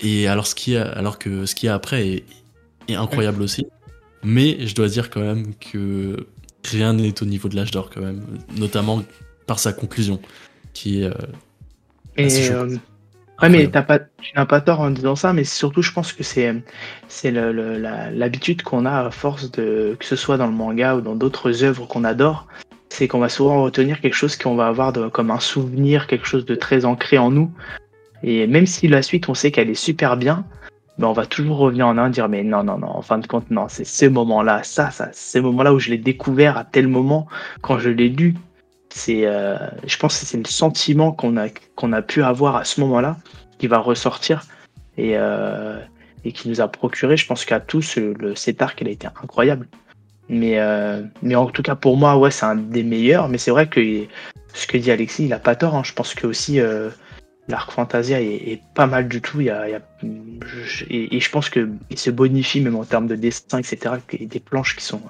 Et alors, ce qui a, alors que ce qu'il y a après est, est incroyable aussi. Mais je dois dire quand même que rien n'est au niveau de l'âge d'or quand même. Notamment par sa conclusion. Qui est... euh, Et, euh, ouais, mais t'as pas, tu n'as pas tort en disant ça, mais surtout, je pense que c'est, c'est le- le- la- l'habitude qu'on a à force de, que ce soit dans le manga ou dans d'autres œuvres qu'on adore, c'est qu'on va souvent retenir quelque chose qu'on va avoir comme un souvenir, quelque chose de très ancré en nous. Et même si la suite, on sait qu'elle est super bien, ben on va toujours revenir en un dire mais non non non en fin de compte non c'est ce moment là ça ça ces moments là où je l'ai découvert à tel moment quand je l'ai lu c'est euh, je pense que c'est le sentiment qu'on a qu'on a pu avoir à ce moment là qui va ressortir et euh, et qui nous a procuré je pense qu'à tous le cet arc il a été incroyable mais euh, mais en tout cas pour moi ouais c'est un des meilleurs mais c'est vrai que ce que dit Alexis il a pas tort hein. je pense que aussi euh, l'arc Fantasia est, est pas mal du tout il y a, il y a- je- et, et je pense que il se bonifie même en termes de dessin etc et des planches qui sont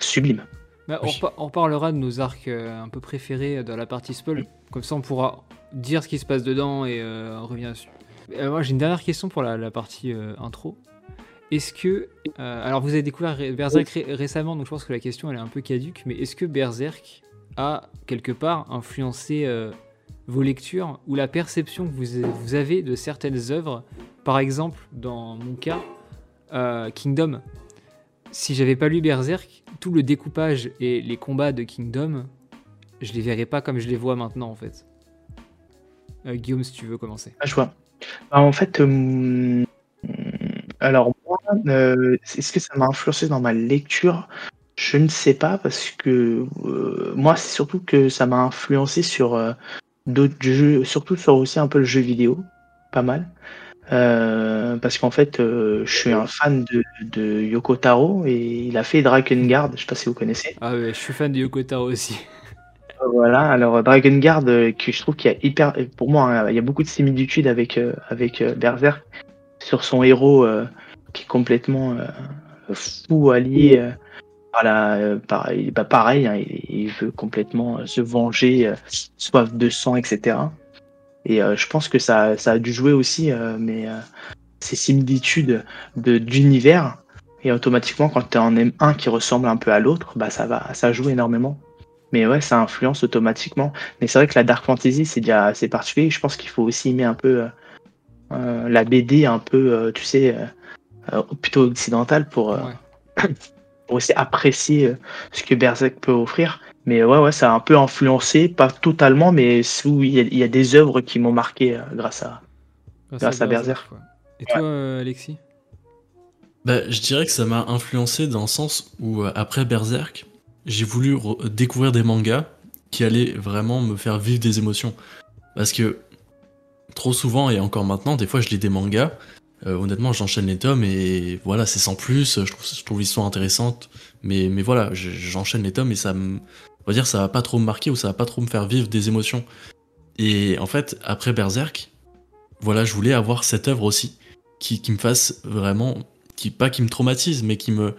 sublimes Bah, on, oui. repa- on parlera de nos arcs euh, un peu préférés dans la partie spoil. Comme ça, on pourra dire ce qui se passe dedans et euh, on revient dessus. Euh, moi, j'ai une dernière question pour la, la partie euh, intro. Est-ce que. euh, alors, vous avez découvert Berserk ré- récemment, donc je pense que la question elle est un peu caduque, mais est-ce que Berserk a quelque part influencé euh, vos lectures ou la perception que vous, avez de certaines œuvres? Par exemple, dans mon cas, euh, Kingdom. Si j'avais pas lu Berserk, tout le découpage et les combats de Kingdom, je les verrais pas comme je les vois maintenant en fait. Guillaume, si tu veux commencer. Ah, je vois. Bah, en fait, alors moi, euh, est-ce que ça m'a influencé dans ma lecture? Je ne sais pas parce que euh, moi, c'est surtout que ça m'a influencé sur euh, d'autres jeux, surtout sur aussi un peu le jeu vidéo, pas mal. Parce qu'en fait, je suis un fan de, de Yoko Taro et il a fait Drakengard, je sais pas si vous connaissez. Ah ouais, je suis fan de Yoko Taro aussi. Voilà, alors Dragon Guard, que je trouve qu'il y a hyper, pour moi, hein, il y a beaucoup de similitudes avec avec Berserk sur son héros euh, qui est complètement euh, fou allié par la, euh, par, il- bah, pareil, hein, il, veut complètement se venger, soif de sang, etc. Et je pense que ça, ça a dû jouer aussi, mais ces similitudes de d'univers et automatiquement quand tu en aimes un qui ressemble un peu à l'autre, bah ça va, ça joue énormément. Mais ouais, ça influence automatiquement. Mais c'est vrai que la dark fantasy, c'est déjà assez particulier. Je pense qu'il faut aussi aimer un peu la BD, un peu, euh, tu sais, euh, euh, plutôt occidentale pour, euh, Ouais. pour aussi apprécier euh, ce que Berserk peut offrir. Mais ouais, ouais, ça a un peu influencé, pas totalement, mais sous, il y, a- il y a des œuvres qui m'ont marqué euh, grâce à. Grâce à Berserk. quoi. Et toi, euh, Alexis? Bah, je dirais que ça m'a influencé dans le sens où, euh, après Berserk, j'ai voulu découvrir des mangas qui allaient vraiment me faire vivre des émotions. Parce que, trop souvent, et encore maintenant, des fois je lis des mangas, euh, honnêtement, j'enchaîne les tomes et voilà, c'est sans plus, je trouve, je trouve l'histoire intéressante, mais, mais voilà, je- j'enchaîne les tomes et ça me. On va dire, ça va pas trop me marquer ou ça va pas trop me faire vivre des émotions. Et en fait, après Berserk, voilà, je voulais avoir cette œuvre aussi, qui, qui me fasse vraiment qui pas qui me traumatise mais qui me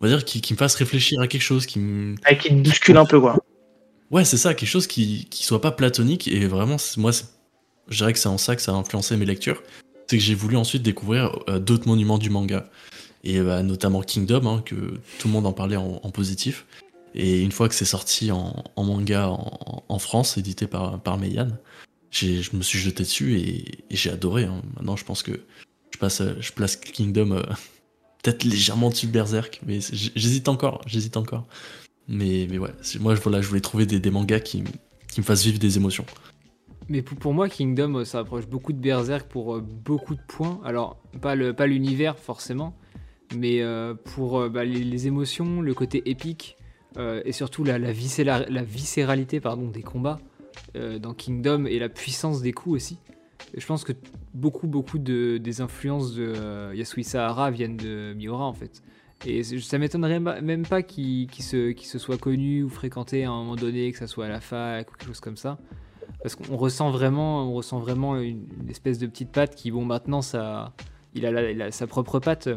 on va dire qui, qui me fasse réfléchir à quelque chose qui me Ah, qui te bouscule un peu, quoi. ouais c'est ça quelque chose qui qui soit pas platonique et vraiment moi c'est- je dirais que c'est en ça que ça a influencé mes lectures c'est que j'ai voulu ensuite découvrir euh, d'autres monuments du manga et bah, notamment Kingdom hein, que tout le monde en parlait en, positif et une fois que c'est sorti en, manga en, France édité par par Meian je me suis jeté dessus et, j'ai adoré hein. maintenant je pense que je place Kingdom euh, peut-être légèrement dessus de Berserk, mais j'hésite encore, j'hésite encore. Mais, ouais, moi je voulais trouver des, mangas qui me fassent vivre des émotions. Mais pour, moi, Kingdom, euh, ça approche beaucoup de Berserk pour euh, beaucoup de points. Alors, pas le pas l'univers forcément, mais euh, pour bah, les, émotions, le côté épique et surtout la, la, la viscéralité pardon, des combats dans Kingdom et la puissance des coups aussi. Je pense que beaucoup, beaucoup de, des influences de euh, Yasui Sahara viennent de Miura en fait. Et ça m'étonnerait même pas qu'il se, se soit connu ou fréquenté à un moment donné, que ça soit à la fac ou quelque chose comme ça. Parce qu'on ressent vraiment, on ressent vraiment une, une espèce de petite patte qui, bon, maintenant, ça, il, a la- il a sa propre patte,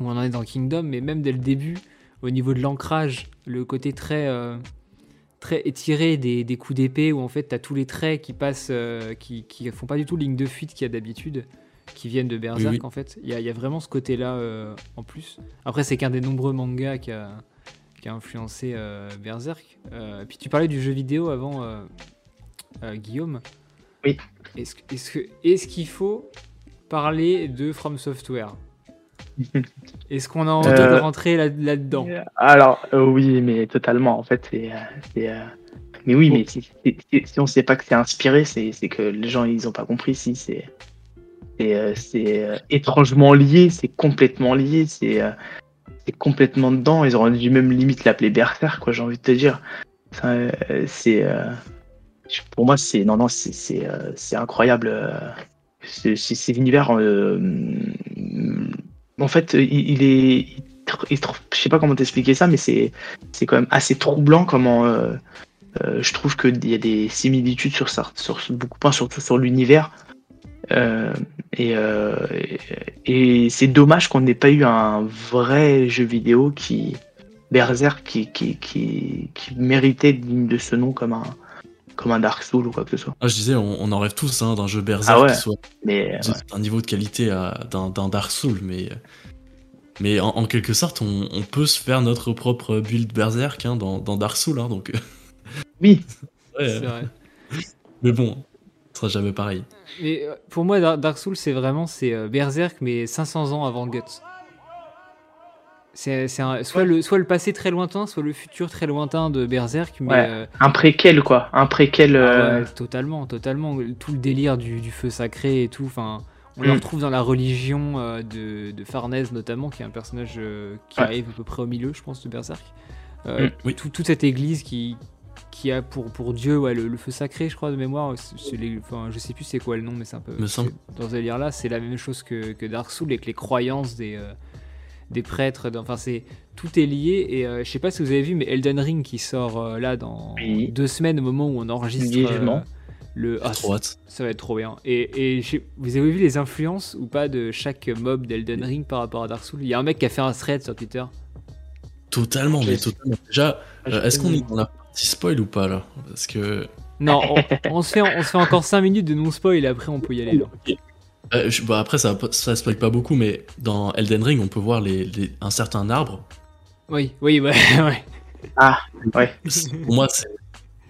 où on en est dans Kingdom, mais même dès le début, au niveau de l'ancrage, le côté très, euh, très étiré des, des coups d'épée, où en fait, tu as tous les traits qui passent, euh, qui, qui font pas du tout ligne de fuite qu'il y a d'habitude, qui viennent de Berserk, Oui, oui. en fait. Il y a, il y a vraiment ce côté-là euh, en plus. Après, c'est qu'un des nombreux mangas qui a, qui a influencé euh, Berserk. Euh, puis tu parlais du jeu vidéo avant, euh, Guillaume. Oui. Est-ce qu'il faut parler de From Software Est-ce qu'on a envie Euh, de rentrer là- là-dedans Alors, euh, oui, mais totalement. En fait, c'est. Mais oui, Bon. mais si, si- si- si on sait pas que c'est inspiré, c'est que les gens, ils ont pas compris. Si, c'est. C'est euh, euh, étrangement lié, c'est complètement lié, c'est euh, c'est complètement dedans. Ils auraient dû même limite l'appeler Berserk, quoi, j'ai envie de te dire. Euh, C'est. Euh, Pour moi, c'est. Non, non, c'est euh, incroyable. euh, C'est l'univers. euh, En fait, il, il est. il je sais pas comment t'expliquer ça, mais c'est quand même assez troublant comment euh, euh, je trouve qu'il y a des similitudes sur, ça, sur beaucoup points, surtout sur l'univers. Euh, et euh, et, et c'est dommage qu'on n'ait pas eu un vrai jeu vidéo qui Berserk qui, qui, qui, qui méritait de ce nom comme un, comme un Dark Souls ou quoi que ce soit. Ah, je disais, on, on en rêve tous hein, d'un jeu Berserk Ah ouais. qui soit Mais de- d'un niveau de qualité à- d'un Dark Souls, mais, mais en, en quelque sorte, on, on peut se faire notre propre build Berserk hein, dans, dans Dark Souls. hein, donc, oui, ouais, C'est vrai. mais bon, ce sera jamais pareil. Mais euh, pour moi, Dar- Dark Souls, c'est vraiment c'est euh, Berserk, mais 500 ans avant Guts. C'est soit, le, soit le passé très lointain, soit le futur très lointain de Berserk. Mais, Ouais. euh, un préquel quoi. Un préquel. ah euh, ouais, totalement, totalement. Tout le délire du, du feu sacré et tout. Enfin, on Mm. le retrouve dans la religion euh, de, de Farnèse notamment, qui est un personnage euh, qui Ouais. arrive à peu près au milieu, je pense, de Berserk. Euh, Mm. Oui. tout- toute cette église qui, qui a pour, pour Dieu ouais, le, le feu sacré, je crois, de mémoire. Les- enfin, je sais plus c'est quoi le nom, mais c'est un peu. Me semble. c'est- Dans ce délire-là, c'est la même chose que, que Dark Souls avec les croyances des, euh, des prêtres. Enfin, c'est tout est lié. Et euh, je sais pas si vous avez vu, mais Elden Ring qui sort euh, là dans Oui. deux semaines au moment où on enregistre. Euh, le, ah, Trop hâte. ça va être trop bien. Et, et vous avez vu les influences ou pas de chaque mob d'Elden Ring par rapport à Dark Souls? Il y a un mec qui a fait un thread sur Twitter. Totalement, mais totalement. Déjà, Ah, euh, est-ce qu'on est dans la partie spoil ou pas là? Parce que Non, on, on se fait, on se fait encore 5 minutes de non-spoil et après on peut y aller. Là. Euh, je- bah, après, ça, ça spoil pas beaucoup, mais dans Elden Ring, on peut voir les, les- un certain arbre. Oui, oui, ouais. ouais. Ouais. C'est- Pour moi, c'est.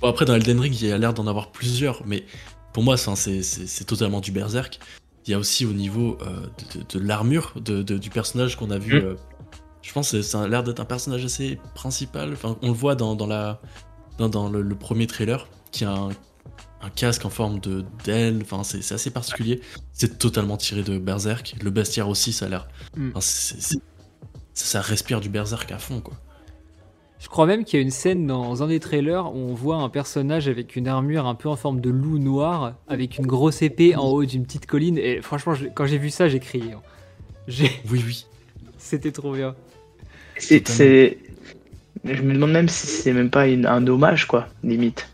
Bon, après, dans Elden Ring, il y a l'air d'en avoir plusieurs, mais pour moi, c'est- totalement du berserk. Il y a aussi au niveau euh, de, de- de l'armure de, de- du personnage qu'on a vu. Mm. euh, je pense que ça a l'air d'être un personnage assez principal. Enfin, on le voit dans, dans la, dans, dans le, le premier trailer, qui a un, un casque en forme de d'aile. Enfin, c'est c'est assez particulier. C'est totalement tiré de berserk. Le bestiaire aussi, ça a l'air. Mm. enfin, c'est- c'est- ça, ça respire du berserk à fond, quoi. Je crois même qu'il y a une scène dans un des trailers où on voit un personnage avec une armure un peu en forme de loup noir, avec une grosse épée en haut d'une petite colline. Et franchement, je- quand j'ai vu ça, j'ai crié. hein. J'ai- Oui, oui. C'était trop bien. C'est, Je me demande même si c'est même pas une- un hommage, quoi, limite.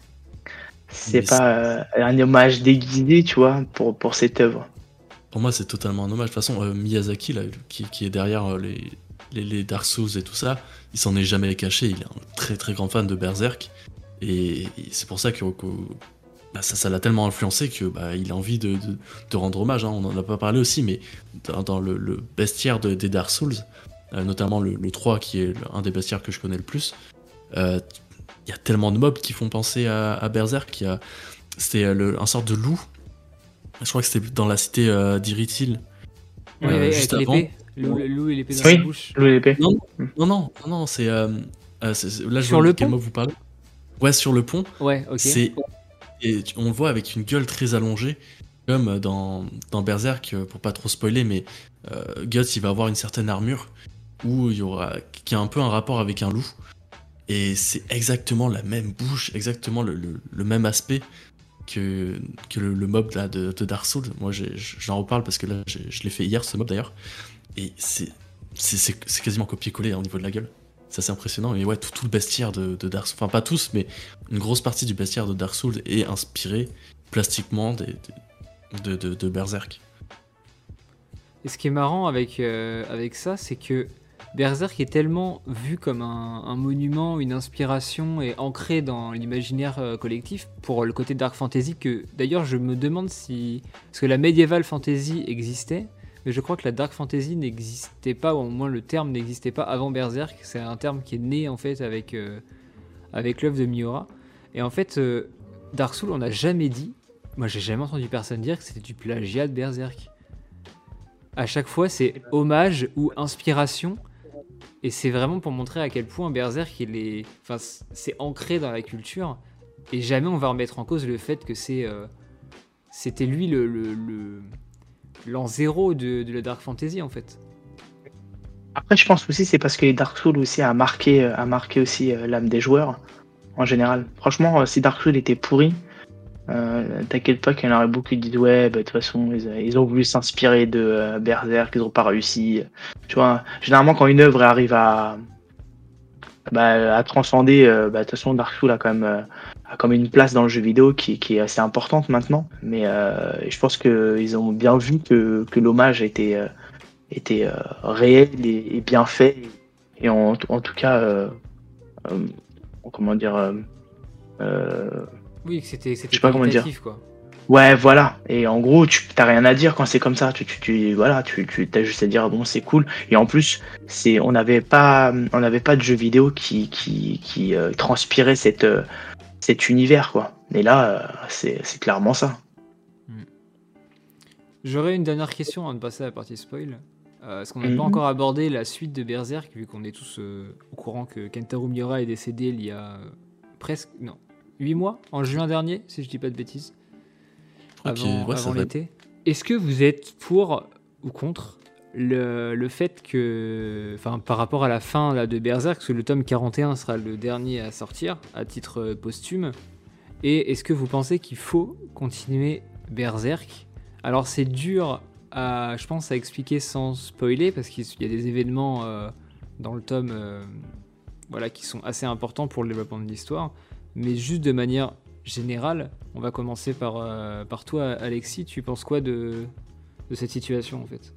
C'est pas euh, un hommage déguisé, tu vois, pour, pour cette œuvre. Pour moi, c'est totalement un hommage. De toute façon, euh, Miyazaki, là, qui, qui est derrière euh, les, les, les Dark Souls et tout ça, il s'en est jamais caché. Il est un très très grand fan de Berserk. Et, et c'est pour ça que, que- bah, ça l'a tellement influencé que bah, il a envie de, de- de rendre hommage. hein. On en a pas parlé aussi, mais dans, dans le, le bestiaire de- des Dark Souls, euh, notamment le, le 3, qui est un des bestiaires que je connais le plus, euh, y a tellement de mobs qui font penser à, à Berserk. Il y a- C'était euh, un sort de loup. Je crois que c'était dans la cité euh, d'Iritil. Ouais, Euh, ouais, juste avec avant. loup- le loup et l'épée dans Oui. la bouche. Loup et l'épée. Non, non, non, non, c'est. euh, euh, c'est- là, je Sur vois le pont mob vous parlez. Ouais, sur le pont. Ouais, ok. C'est. Et on le voit avec une gueule très allongée, comme dans, dans Berserk, euh, pour pas trop spoiler, mais euh, Guts, il va avoir une certaine armure où il y aura. qui a un peu un rapport avec un loup. Et c'est exactement la même bouche, exactement le, même aspect que, que le, mob de, Dark Souls. Moi, j'en reparle parce que là, je l'ai fait hier, ce mob d'ailleurs. Et c'est quasiment copié-collé hein, au niveau de la gueule. C'est assez impressionnant. Et ouais, tout, le bestiaire de, Dark Souls, enfin pas tous, mais une grosse partie du bestiaire de Dark Souls est inspiré plastiquement de, de Berserk. Et ce qui est marrant avec, euh, avec ça, c'est que Berserk est tellement vu comme un, monument, une inspiration et ancré dans l'imaginaire euh, collectif pour le côté dark fantasy que d'ailleurs je me demande si... Parce que la medieval fantasy existait, mais je crois que la dark fantasy n'existait pas, ou au moins le terme n'existait pas avant Berserk. C'est un terme qui est né en fait avec, euh, avec l'œuvre de Miura. Et en fait, euh, Dark Souls, on n'a jamais dit, moi j'ai jamais entendu personne dire que c'était du plagiat de Berserk à chaque fois c'est hommage ou inspiration et c'est vraiment pour montrer à quel point Berserk il est enfin c'est ancré dans la culture et jamais on va remettre en cause le fait que c'est euh, c'était lui le l'an zéro de, la dark fantasy en fait Après, je pense aussi c'est parce que les Dark Souls aussi a marqué, a marqué aussi euh, l'âme des joueurs en général. Franchement, euh, si Dark Souls était pourri, euh, t'inquiète pas qu'il y en aurait beaucoup qui disent ouais, bah, de toute façon, ils, euh, ont voulu s'inspirer de euh, Berserk, ils ont pas réussi. Tu vois, généralement quand une œuvre arrive à bah, à transcender, bah, de toute façon, Dark Souls a quand même a quand même une place dans le jeu vidéo qui, est assez importante maintenant. Mais je pense que ils ont bien vu que, l'hommage était était réel et, bien fait et en, en tout cas comment dire Oui, que c'était c'était sais pas comment dire. qualitatif, quoi. Ouais, voilà. Et en gros, tu t'as rien à dire quand c'est comme ça. Tu, tu, tu voilà, tu, tu as juste à dire bon, c'est cool. Et en plus, c'est on n'avait pas, on n'avait pas de jeu vidéo qui qui qui euh, transpirait cette euh, cet univers quoi. Et là, euh, c'est clairement ça. J'aurais une dernière question avant de passer à la partie spoil. Est-ce qu'on n'a Mhm. pas encore abordé la suite de Berserk, vu qu'on est tous au courant que Kentaro Miura est décédé il y a presque. Non, 8 mois, en juin dernier, si je dis pas de bêtises, avant, ouais, avant l'été. Est-ce que vous êtes pour ou contre le, le fait que. Enfin, par rapport à la fin là, de Berserk, parce que le tome 41 sera le dernier à sortir, à titre posthume. Et est-ce que vous pensez qu'il faut continuer Berserk? Alors, c'est dur à, je pense, à expliquer sans spoiler, parce qu'il y a des événements euh, dans le tome euh, voilà, qui sont assez importants pour le développement de l'histoire. Mais juste de manière générale, on va commencer par, euh, toi, Alexis. Tu penses quoi de, cette situation, en fait?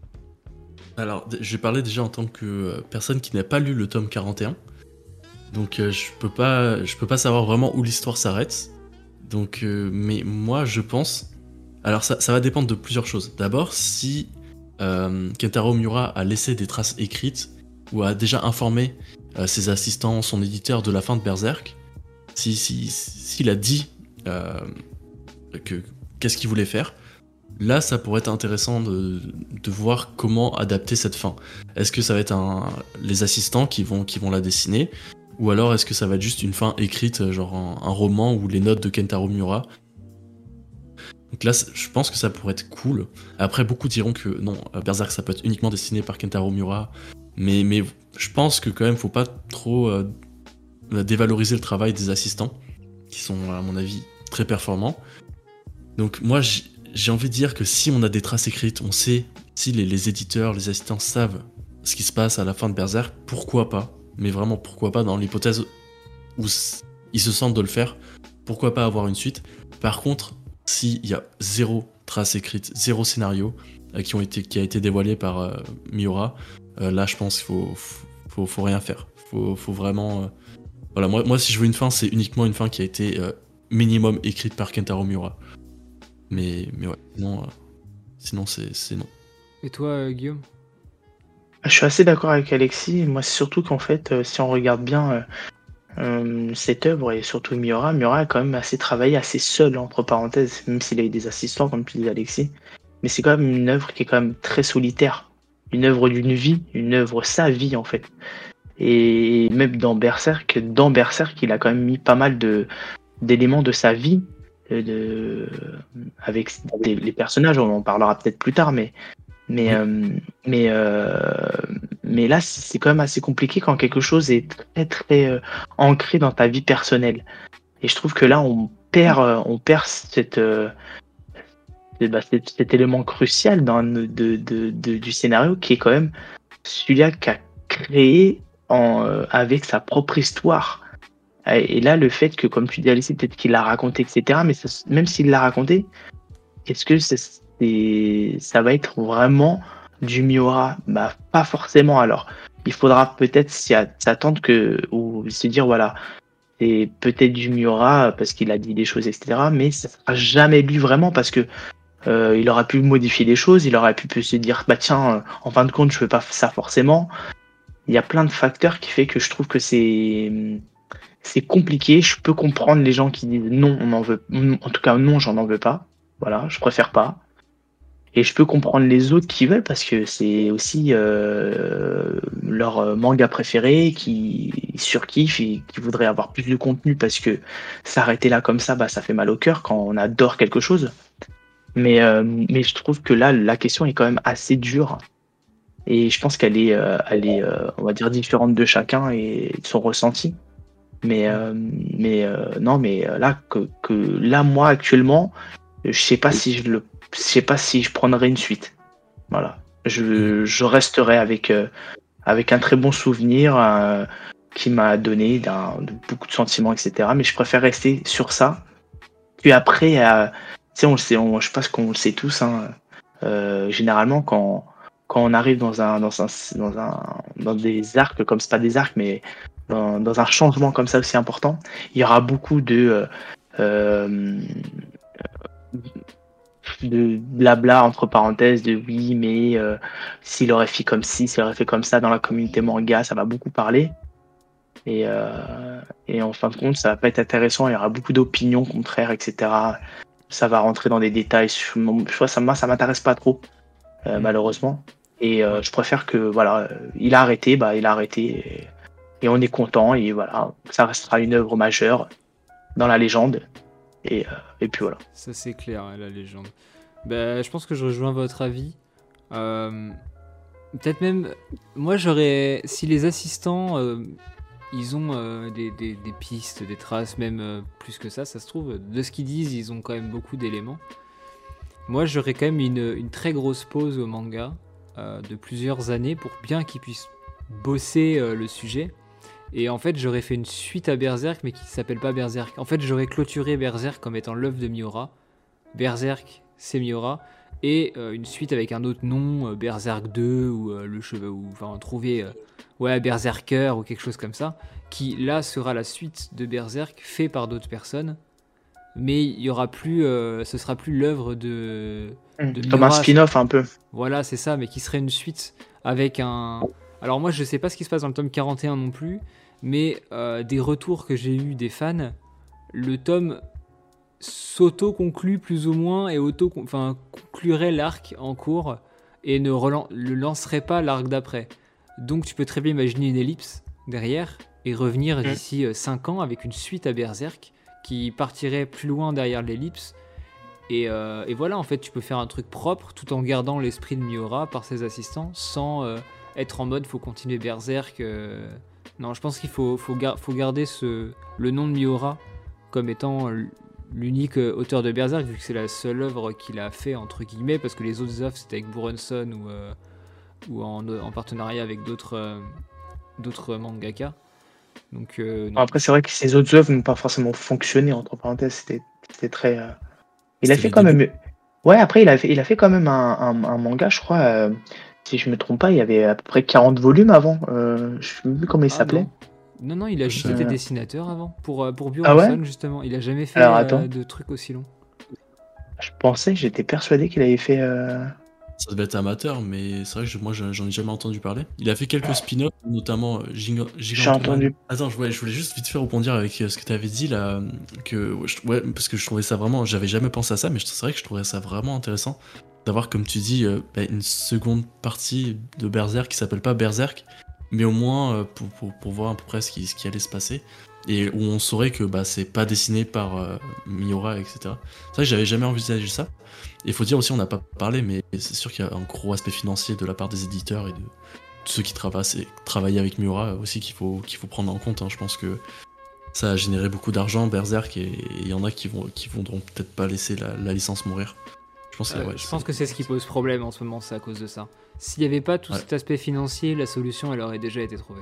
Alors, je vais parler déjà en tant que euh, personne qui n'a pas lu le tome 41. Donc, euh, je peux peux pas savoir vraiment où l'histoire s'arrête. Donc, mais moi, je pense. Alors, ça, va dépendre de plusieurs choses. D'abord, si Kentaro Miura a laissé des traces écrites ou a déjà informé ses assistants, son éditeur de la fin de Berserk, si si- s'il a dit euh, que qu'est-ce qu'il voulait faire, là, ça pourrait être intéressant de, de voir comment adapter cette fin. Est-ce que ça va être un, les assistants qui vont, qui vont la dessiner Ou alors est-ce que ça va être juste une fin écrite, genre un, roman ou les notes de Kentaro Miura? Donc là, je pense que ça pourrait être cool. Après, beaucoup diront que non, euh, Berserk, ça peut être uniquement dessiné par Kentaro Miura. Mais, mais je pense que quand même, faut pas trop euh, dévaloriser le travail des assistants, qui sont, à mon avis, très performants. Donc moi, j'ai envie de dire que si on a des traces écrites, on sait, si les, éditeurs, les assistants savent ce qui se passe à la fin de Berserk, pourquoi pas Mais vraiment, pourquoi pas dans l'hypothèse où ils se sentent de le faire, pourquoi pas avoir une suite Par contre, s'il y a zéro trace écrite, zéro scénario euh, qui, ont été, qui a été dévoilé par euh, Miura, euh, là je pense qu'il faut, faut, faut rien faire. Faut, faut vraiment... Voilà, moi, moi si je veux une fin, c'est uniquement une fin qui a été euh, minimum écrite par Kentaro Miura. Mais, mais ouais, sinon, euh, sinon c'est c'est non. Et toi, euh, Guillaume? Je suis assez d'accord avec Alexis. Moi, c'est surtout qu'en fait, euh, si on regarde bien euh, euh, cette œuvre et surtout Miura, Miura a quand même assez travaillé assez seul, entre parenthèses, même s'il a eu des assistants, comme tu dis, Alexis. Mais c'est quand même une œuvre qui est quand même très solitaire. Une œuvre d'une vie, une œuvre sa vie, en fait. Et même dans Berserk, dans Berserk, il a quand même mis pas mal de d'éléments de sa vie, euh, de, avec des- les personnages, on en parlera peut-être plus tard, mais mais, Oui. euh, mais, euh, mais là, c'est quand même assez compliqué quand quelque chose est très, très euh, ancré dans ta vie personnelle. Et je trouve que là, on perd, on perd cette, ben, cet, cet élément crucial dans, de, de, de- du scénario qui est quand même celui-là qu'a créé en, euh, avec sa propre histoire. Et là, le fait que, comme tu dis, Alice, peut-être qu'il l'a raconté, etc., mais ça- même s'il l'a raconté, est-ce que c'est, c'est- ça va être vraiment du Miura? Bah, pas forcément. Alors, il faudra peut-être s'attendre que, ou se dire, voilà, c'est peut-être du Miura parce qu'il a dit des choses, etc., mais ça sera jamais lui vraiment parce que euh, il aurait pu modifier des choses, il aurait pu, se dire, bah tiens, en fin de compte, je veux pas ça forcément. Il y a plein de facteurs qui fait que je trouve que c'est compliqué. Je peux comprendre les gens qui disent non, on en veut, en tout cas non, j'en en veux pas. Voilà, je préfère pas. Et je peux comprendre les autres qui veulent parce que c'est aussi euh, leur manga préféré qui surkiffent et qui voudraient avoir plus de contenu parce que s'arrêter là comme ça, bah, ça fait mal au cœur quand on adore quelque chose. Mais, euh, mais je trouve que là, la question est quand même assez dure. Et je pense qu'elle est, euh, elle est euh, on va dire, différente de chacun et de son ressenti. Mais, euh, mais non, mais là, que, que là, moi, actuellement, je sais pas si je le, je sais pas si je prendrai une suite. Voilà. Je, je resterai avec, avec un très bon souvenir qui m'a donné beaucoup de sentiments, etc. Mais je préfère rester sur ça. Puis après, tu sais, on le sait, on, je pense qu'on le sait tous. Hein, généralement, quand, quand on arrive dans un, dans un, dans un, dans des arcs, comme c'est pas des arcs, mais dans, dans un changement comme ça aussi important, il y aura beaucoup de, euh, euh, de blabla entre parenthèses de oui, mais euh, s'il aurait fait comme ci, s'il aurait fait comme ça dans la communauté manga, ça va beaucoup parler. Et, euh, et en fin de compte, ça va pas être intéressant. Il y aura beaucoup d'opinions contraires, etc. Ça va rentrer dans des détails. Je, vois, ça, ça m'intéresse pas trop, euh, malheureusement. Et euh, je préfère que voilà, il a arrêté, bah il a arrêté. Et, et on est content. Et voilà, ça restera une œuvre majeure dans la légende. Et, euh, et puis voilà. Ça c'est clair, hein, la légende. Bah, je pense que je rejoins votre avis. Euh, Peut-être même, moi j'aurais, si les assistants, euh, ils ont euh, des, des- des pistes, des traces, même plus que ça, ça se trouve, de ce qu'ils disent, ils ont quand même beaucoup d'éléments. Moi j'aurais quand même une, une très grosse pause au manga euh, de plusieurs années pour bien qu'ils puissent bosser euh, le sujet. Et en fait, j'aurais fait une suite à Berserk, mais qui s'appelle pas Berserk. En fait, j'aurais clôturé Berserk comme étant l'œuvre de Miura. Berserk, c'est Miura. Et euh, une suite avec un autre nom, Berserk 2, ou le cheveu, ou enfin, trouver, ouais, Berserker, ou quelque chose comme ça. Qui là sera la suite de Berserk, fait par d'autres personnes. Mais il y aura plus, euh, ce sera plus l'œuvre de, De Comme un spin-off un peu. voilà, c'est ça, mais qui serait une suite avec un. Alors, moi, je sais pas ce qui se passe dans le tome 41 non plus, mais euh, des retours que j'ai eu des fans, le tome s'auto-conclut plus ou moins et auto enfin, conclurait l'arc en cours et ne le lancerait pas l'arc d'après. Donc, tu peux très bien imaginer une ellipse derrière et revenir d'ici 5 ans avec une suite à Berserk qui partirait plus loin derrière l'ellipse et, euh, et voilà, en fait, tu peux faire un truc propre tout en gardant l'esprit de Miura par ses assistants sans euh, être en mode faut continuer Berserk. euh. Non, je pense qu'il faut, faut, gar- faut garder ce, le nom de Miura comme étant l'unique auteur de Berserk, vu que c'est la seule œuvre qu'il a fait, entre guillemets, parce que les autres œuvres c'était avec Buronson ou, en, en partenariat avec d'autres mangaka. Donc, euh. Après, c'est vrai que ses autres œuvres n'ont pas forcément fonctionné, entre parenthèses. C'était très. euh, Il a fait quand débuts. même. Ouais, après, il a fait, il a fait quand même un, un- un manga, je crois. euh, si je me trompe pas, il y avait à peu près 40 volumes avant. Je sais plus comment il Ah, s'appelait. non. Non, non, il a juste été dessinateur avant. Pour, pour Ah ouais justement. Il a jamais fait Alors, de trucs aussi longs. Je pensais, j'étais persuadé qu'il avait fait. Ça devait être amateur, mais c'est vrai que je- moi j'en ai jamais entendu parler. Il a fait quelques spin-offs, notamment euh, Giga- J'ai Gigantoman. entendu. Attends, je, ouais, je voulais juste vite faire rebondir avec euh, ce que tu avais dit là, que ouais, parce que je trouvais ça vraiment, j'avais jamais pensé à ça, mais c'est vrai que je trouvais ça vraiment intéressant d'avoir, comme tu dis, euh, bah, une seconde partie de Berserk qui s'appelle pas Berserk, mais au moins euh, pour, pour, pour voir à peu près ce qui, ce qui allait se passer et où on saurait que bah, c'est pas dessiné par euh, Miura, etc. C'est vrai que j'avais jamais envisagé ça. Et il faut dire aussi, on n'a pas parlé, mais c'est sûr qu'il y a un gros aspect financier de la part des éditeurs et de ceux qui travaillent, travaillent avec Miura aussi qu'il faut, qu'il faut prendre en compte. hein. Je pense que ça a généré beaucoup d'argent, Berserk, et il y en a qui vont qui voudront peut-être pas laisser la, la licence mourir. Je pense, que, Euh, ouais, je pense que c'est ce qui pose problème en ce moment, c'est à cause de ça. S'il n'y avait pas tout Ouais. cet aspect financier, la solution, elle aurait déjà été trouvée.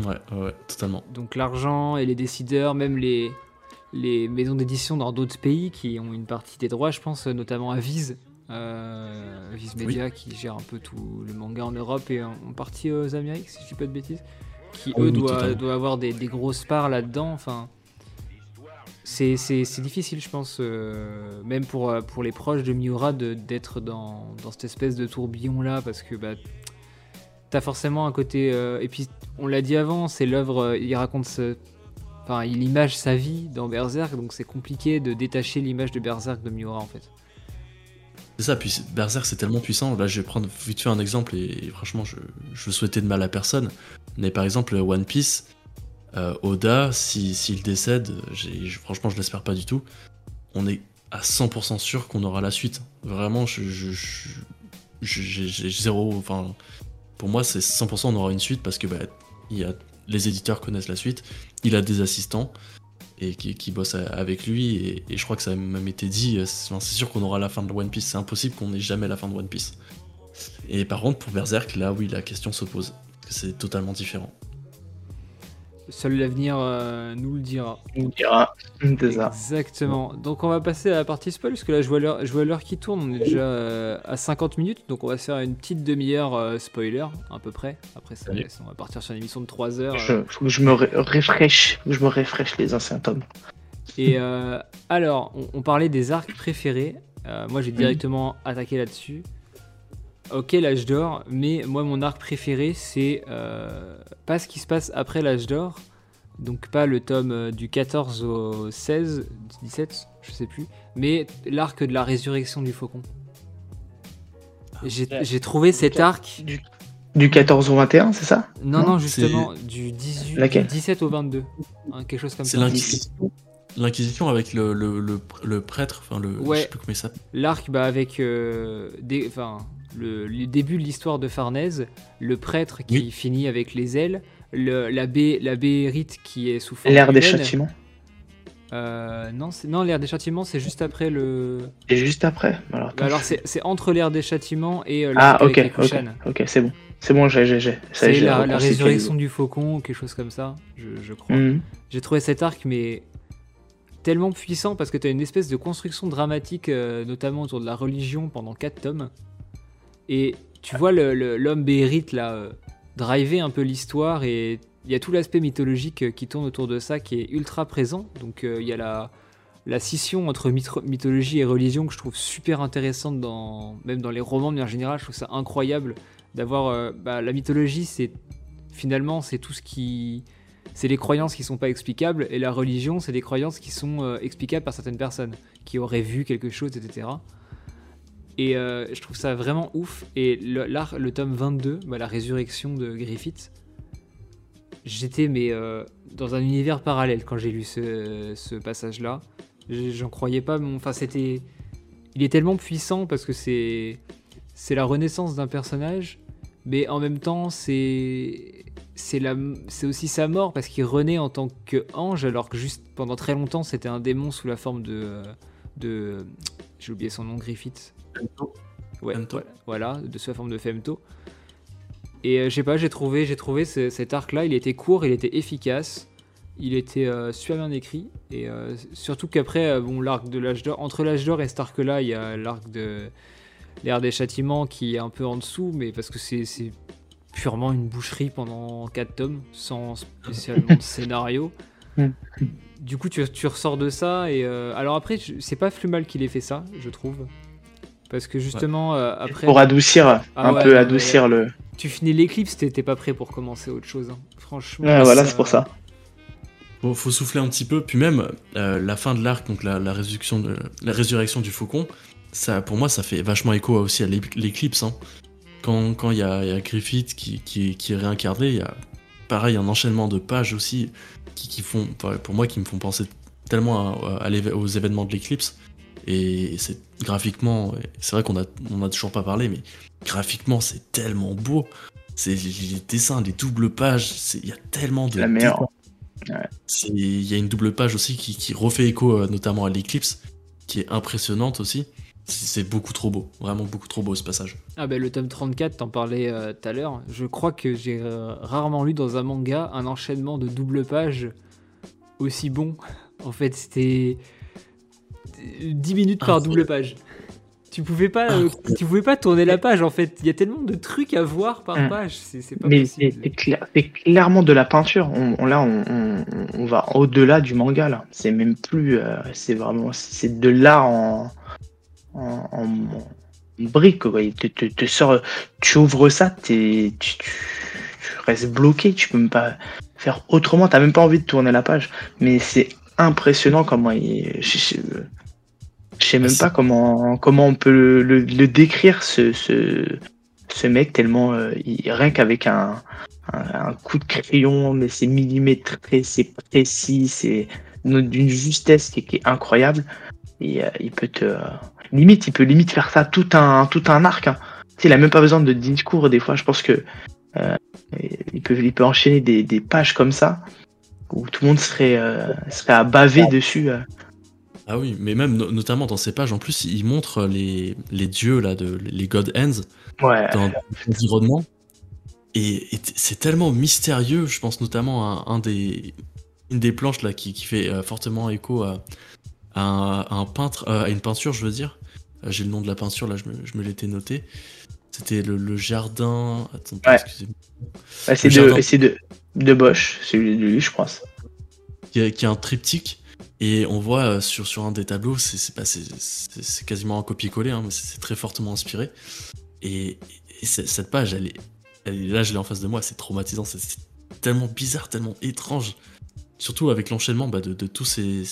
Ouais, ouais, totalement. Donc l'argent et les décideurs, même les, les maisons d'édition dans d'autres pays qui ont une partie des droits, je pense notamment à Viz, euh, Viz Media qui gère un peu tout le manga en Europe et en, en partie aux Amériques, si je dis pas de bêtises, qui Oui, eux oui, doivent, avoir des, des grosses parts là-dedans. Enfin, c'est c'est- c'est difficile, je pense, euh, même pour, euh, pour les proches de Miura, de- d'être dans, dans cette espèce de tourbillon-là, parce que bah, t'as forcément un côté. euh, et puis, on l'a dit avant, c'est l'œuvre, euh, il raconte ce- Enfin, il image sa vie dans Berserk, donc c'est compliqué de détacher l'image de Berserk de Miura en fait. C'est ça, puis Berserk c'est tellement puissant. Là, je vais prendre vite fait un exemple, et, franchement, je, je souhaitais de mal à personne. Mais par exemple, One Piece, euh, Oda, si- s'il décède, j'ai- je- franchement, je l'espère pas du tout. On est à 100% sûr qu'on aura la suite. Vraiment, je, j'ai zéro. Enfin, pour moi, c'est 100% on aura une suite parce que bah, il a, les éditeurs connaissent la suite. Il a des assistants qui, bossent avec lui. Et, je crois que ça a même été dit. euh, C'est sûr qu'on aura la fin de One Piece. C'est impossible qu'on ait jamais la fin de One Piece. Et par contre, pour Berserk, là, oui, la question se pose. C'est totalement différent. Seul l'avenir euh, nous le dira. On dira. C'est ça. Exactement. Donc on va passer à la partie spoil, parce que là je vois l'heure qui tourne, on est déjà euh, à 50 minutes, donc on va se faire une petite demi-heure euh, spoiler, à peu près. Après ça, on va partir sur une émission de 3 heures. Je, faut que je me ré- rafraîche, faut que je me les anciens tomes. Et alors, on, on parlait des arcs préférés. Moi, j'ai directement attaqué là-dessus. Ok, l'âge d'or, mais moi, mon arc préféré, c'est euh, pas ce qui se passe après l'âge d'or. Donc, pas le tome euh, du 14 au 16, 17, je sais plus. Mais l'arc de la résurrection du faucon. J'ai ouais. j'ai trouvé cet arc. Du, du 14 au 21, c'est ça? Non, Non, non, justement, du, 18, du Laquelle? 17 au 22. Hein, quelque chose comme C'est ça. l'Inquisition. L'Inquisition avec le, le, le, le prêtre, enfin le. Ouais. Je sais plus comment il s'appelle. L'arc, bah, avec euh, des, enfin, le, le début de l'histoire de Farnèse, le prêtre qui Oui. finit avec les ailes, le, l'abbé, l'abbé Rite qui est sous forme L'ère des châtiments. Euh, non, non, l'ère des châtiments, c'est juste après le. Et juste après. Alors, Bah, alors, je- c'est, c'est entre l'ère des châtiments et euh, Ah, l'arc avec ok, les ok, ok, c'est bon. C'est bon, j'ai, j'ai, C'est la, la résurrection du faucon, quelque chose comme ça, je, je crois. Mhm. J'ai trouvé cet arc, mais tellement puissant parce que tu as une espèce de construction dramatique, euh, notamment autour de la religion pendant 4 tomes. Et tu vois l'homme Béhérite là, euh, driver un peu l'histoire et il y a tout l'aspect mythologique euh, qui tourne autour de ça qui est ultra présent. Donc euh, il y a la, la scission entre mytho- mythologie et religion que je trouve super intéressante, dans, même dans les romans de manière générale. Je trouve ça incroyable d'avoir. euh, bah, la mythologie, c'est finalement c'est tout ce qui c'est les croyances qui sont pas explicables et la religion, c'est des croyances qui sont explicables par certaines personnes qui auraient vu quelque chose, etc. Et euh, je trouve ça vraiment ouf. Et le, l'ar- le tome 22, bah, la résurrection de Griffith, j'étais mais euh, dans un univers parallèle quand j'ai lu ce, ce passage-là. J'en croyais pas. Mon... Enfin, c'était, il est tellement puissant parce que c'est, c'est la renaissance d'un personnage, mais en même temps, c'est c'est la- c'est aussi sa mort parce qu'il renaît en tant qu'ange alors que juste pendant très longtemps c'était un démon sous la forme de de j'ai oublié son nom Griffith ouais Femto. voilà, voilà, de sous la forme de Femto et euh, je sais pas j'ai trouvé j'ai trouvé ce- cet arc là il était court il était efficace il était euh, super bien écrit et euh, surtout qu'après euh, bon l'arc de l'âge d'or entre l'âge d'or et cet arc là il y a l'arc de l'ère des châtiments qui est un peu en dessous mais parce que c'est c'est purement une boucherie pendant 4 tomes, sans spécialement de scénario. Du coup, tu, tu ressors de ça, et euh, alors après, je- c'est pas plus mal qu'il ait fait ça, je trouve. Parce que justement, euh, après, Pour adoucir, Ah un ouais, peu non, adoucir le. tu finis l'éclipse, t'es t'es pas prêt pour commencer autre chose. hein. Franchement. Ouais, voilà, c'est pour ça. Faut, faut souffler un petit peu, puis même euh, la fin de l'arc, donc la, la résurrection de, la résurrection du faucon, ça, pour moi, ça fait vachement écho aussi à l'é- l'éclipse. hein. Quand quand il y, a, il y a Griffith qui, qui, qui est réincarné, il y a pareil un enchaînement de pages aussi qui, qui font, pour moi, qui me font penser tellement à- à l'éve- aux événements de l'éclipse. Et c'est graphiquement, c'est vrai qu'on a, on a toujours pas parlé, mais graphiquement, c'est tellement beau. C'est les, dessins, les doubles pages, c'est- il y a tellement de La meilleure. c'est- Il y a une double page aussi qui, qui refait écho euh, notamment à l'éclipse, qui est impressionnante aussi. C'est c'est beaucoup trop beau, vraiment beaucoup trop beau ce passage. Ah ben le tome 34, t'en parlais euh, tout à l'heure. Je crois que j'ai euh, rarement lu dans un manga un enchaînement de double pages aussi bon. En fait, c'était 10 minutes par Incroyable. double page. Tu pouvais pas, euh, tu pouvais pas tourner la page en fait. Il y a tellement de trucs à voir par Mm. page, c'est c'est pas Mais c'est possible. c'est clair- c'est clairement de la peinture. On, on- là, on, on- on va au-delà du manga. Là, c'est même plus. euh, c'est vraiment. C'est de l'art en, en, en- en brique. Quoi. Il te, te- te sort. Tu ouvres ça, tu- tu restes bloqué. Tu peux même pas faire autrement. T'as même pas envie de tourner la page. Mais c'est impressionnant comment il. Je, sais même pas comment comment on peut le, le- le décrire ce, ce ce mec tellement euh, il- rien qu'avec un, un, un coup de crayon mais c'est millimétré c'est précis c'est d'une justesse qui, est- qui est incroyable et euh, il peut te euh, limite il peut limite faire ça tout un tout un arc hein. Tu sais, il a même pas besoin de discours des fois je pense que euh, il peut il peut enchaîner des, des pages comme ça où tout le monde serait euh, serait à baver dessus euh. Ah oui, mais même no- notamment dans ces pages, en plus, il montre les, les dieux là, de, les God Hands ouais dans l'environnement. Et, c'est tellement mystérieux, je pense notamment à un des, une des planches là qui, qui fait euh, fortement écho à, à un, à un peintre, euh, à une peinture, je veux dire. Euh, J'ai le nom de la peinture là, je me, je me l'étais noté. C'était le, le jardin. Attends, Ouais. excusez-moi. Ouais, c'est de jardin. c'est de de Bosch celui de lui je pense qui est, qui est un triptyque Et on voit euh, sur, sur un des tableaux, c'est pas- c'est- quasiment un copier-coller, hein, mais c'est très fortement inspiré. Et, et cette page, elle est, elle est- là je l'ai en face de moi, c'est traumatisant, c'est tellement bizarre, tellement étrange. Surtout avec l'enchaînement bah, de, de tous ces,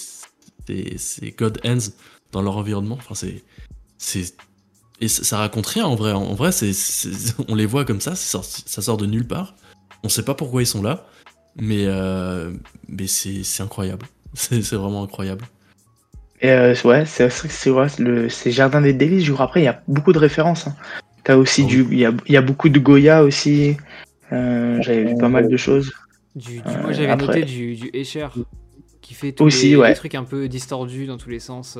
ces, ces God Hands dans leur environnement. Enfin, c'est. et ça, ça raconte rien en vrai. En vrai, c'est on les voit comme ça, ça sort, de nulle part. On sait pas pourquoi ils sont là, mais, euh, mais c'est incroyable. C'est c'est vraiment incroyable. Et euh, ouais, c'est vrai que c'est ouais, le c'est Jardin des Délices. Jour après, il y a beaucoup de références. hein. T'as aussi Ah du, il y a, il y a beaucoup de Goya aussi. Euh, J'avais vu pas mal de choses. Du, du- Euh, moi j'avais noté du, du Escher qui fait tous Aussi, les, ouais. les trucs un peu distordus dans tous les sens.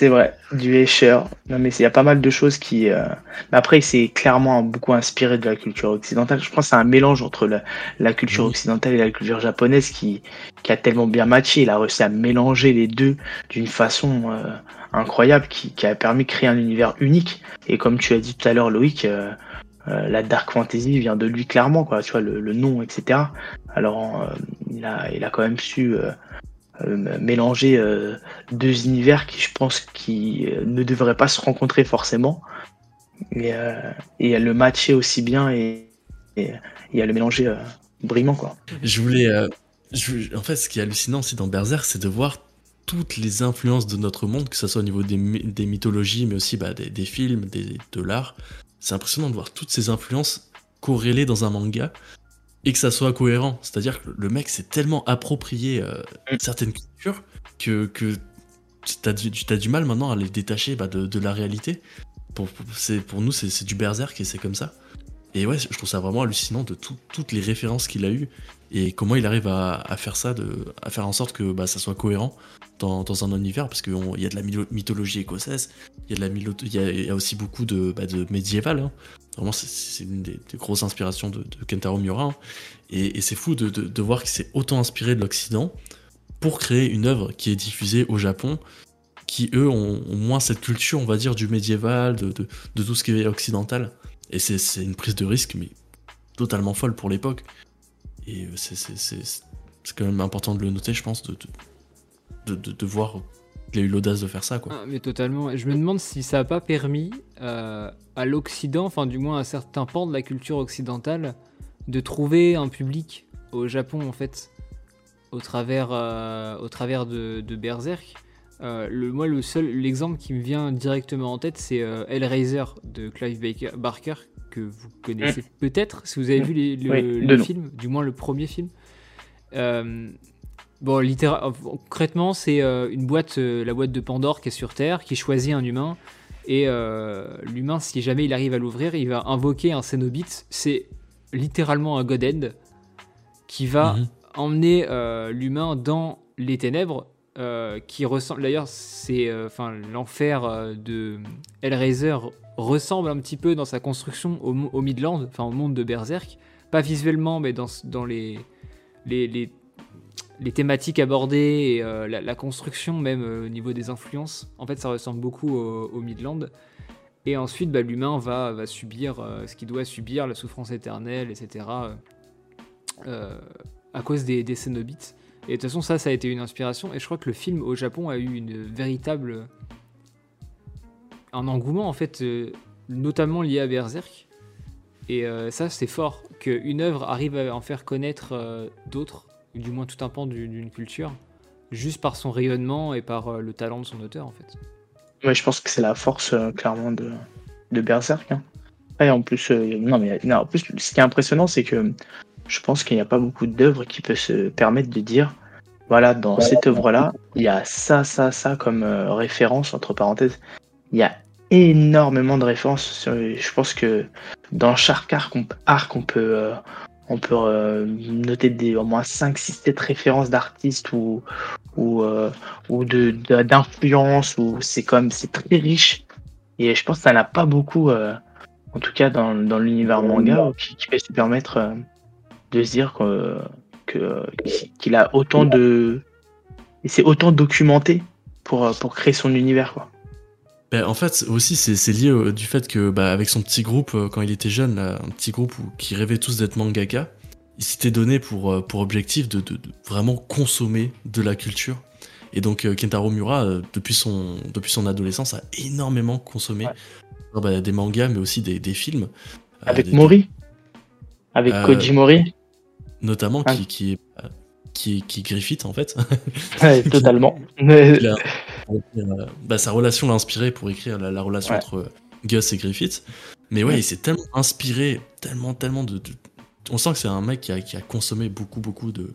C'est vrai, du Escher. Non mais il y a pas mal de choses qui. euh, Mais après, il s'est clairement beaucoup inspiré de la culture occidentale. Je pense que c'est un mélange entre la, la culture occidentale et la culture japonaise qui, qui a tellement bien matché. Il a réussi à mélanger les deux d'une façon euh, incroyable qui, qui a permis de créer un univers unique. Et comme tu as dit tout à l'heure, Loïc, euh, la dark fantasy vient de lui clairement, quoi. Tu vois le, le nom, etc. Alors, il a, il a quand même su. Euh, mélanger euh, deux univers qui, je pense, qui euh, ne devraient pas se rencontrer forcément. Et, et le matcher aussi bien et, à le mélanger brillamment, quoi. Je voulais. en fait, ce qui est hallucinant aussi dans Berserk, c'est de voir toutes les influences de notre monde, que ce soit au niveau des, my- des mythologies, mais aussi bah, des, des films, des- de l'art. C'est impressionnant de voir toutes ces influences corrélées dans un manga et que ça soit cohérent. C'est-à-dire que le mec s'est tellement approprié euh, Mm. certaines cultures que, que tu as du, as du mal maintenant à les détacher bah, de, de la réalité. Pour, pour, c'est- pour nous, c'est du Berserk et c'est comme ça. Et ouais, je trouve ça vraiment hallucinant de tout- toutes les références qu'il a eues et comment il arrive à, à faire ça, de, à faire en sorte que bah, ça soit cohérent dans, dans un univers, parce qu'il y a de la mythologie écossaise, il y a, de la mylo- il y a, il y a aussi beaucoup de, bah, de médiéval. hein. Vraiment, c'est- une des, grosses inspirations de, Kentaro Miura. hein. Et, c'est fou de, voir qu'il s'est autant inspiré de l'Occident pour créer une œuvre qui est diffusée au Japon, qui eux ont, moins cette culture, on va dire, du médiéval, de, tout ce qui est occidental. Et c'est une prise de risque, mais totalement folle pour l'époque. Et euh, c'est- quand même important de le noter, je pense, de, de voir qu'il a eu l'audace de faire ça. Quoi. Ah, mais totalement. Je me demande si ça n'a pas permis euh, à l'Occident, enfin du moins à certains pans de la culture occidentale, de trouver un public au Japon en fait, au travers, euh, au travers de, de Berserk. Euh, le, moi, le seul l'exemple qui me vient directement en tête, c'est euh, Hellraiser de Clive Baker- Barker, que vous connaissez peut-être si vous avez vu les- le, Oui, film, du moins le premier film. Bon, concrètement, c'est euh, une boîte, euh, la boîte de Pandore qui est sur Terre, qui choisit un humain. Et euh, l'humain, si jamais il arrive à l'ouvrir, il va invoquer un Cénobite. C'est littéralement un God End qui va Mhm. emmener l'humain dans les ténèbres. qui ressemble d'ailleurs c'est enfin l'enfer de Hellraiser ressemble un petit peu dans sa construction au, au Midland enfin au monde de Berserk pas visuellement mais dans, dans les, les, les les thématiques abordées et euh, la, construction même euh, au niveau des influences en fait ça ressemble beaucoup au, Midland. Et ensuite bah, l'humain va, subir euh, ce qu'il doit subir la souffrance éternelle etc à cause des, des Cénobites et de toute façon ça ça a été une inspiration. Et je crois que le film au Japon a eu une véritable un engouement en fait notamment lié à Berserk. Et ça c'est fort qu'une œuvre arrive à en faire connaître d'autres du moins tout un pan du- d'une culture juste par son rayonnement et par euh, le talent de son auteur en fait Ouais, je pense que c'est la force euh, clairement de, de Berserk. Hein. Et en plus, euh, non, mais, non, en plus, ce qui est impressionnant, c'est que je pense qu'il n'y a pas beaucoup d'œuvres qui peuvent se permettre de dire voilà, dans cette œuvre-là, il y a ça, ça, ça comme référence, entre parenthèses. Il y a énormément de références. Je pense que dans chaque arc, on, peut, on peut euh, noter des, au moins 5, 6, 7 références d'artistes ou, ou, euh, ou de, ou c'est comme c'est très riche. Et je pense que ça n'a pas beaucoup, euh, en tout cas dans, dans l'univers manga, qui, qui peut se permettre de se dire que, qu'il a autant de. Et c'est autant documenté pour, pour créer son univers. Quoi. Ben, en fait, aussi, c'est c'est lié au, du fait que, bah, avec son petit groupe, euh, quand il était jeune, là, un petit groupe où, qui rêvait tous d'être mangaka, il s'était donné pour, euh, pour objectif de, de- de vraiment consommer de la culture. Et donc euh, Kentaro Miura, euh, depuis, son, depuis son adolescence, a énormément consommé Ouais. bah, des mangas, mais aussi des, des films. Euh, Avec des- Mori Avec Euh, Koji Mori Notamment qui, qui, est, euh, qui, est- qui est Griffith, en fait. Ouais, totalement. Il a- euh, bah, sa relation l'a inspiré pour écrire la, la relation Ouais. entre euh, Gus et Griffith. Mais ouais, Ouais. il s'est tellement inspiré, tellement, tellement de. de- On sent que c'est un mec qui a, qui a consommé beaucoup, beaucoup de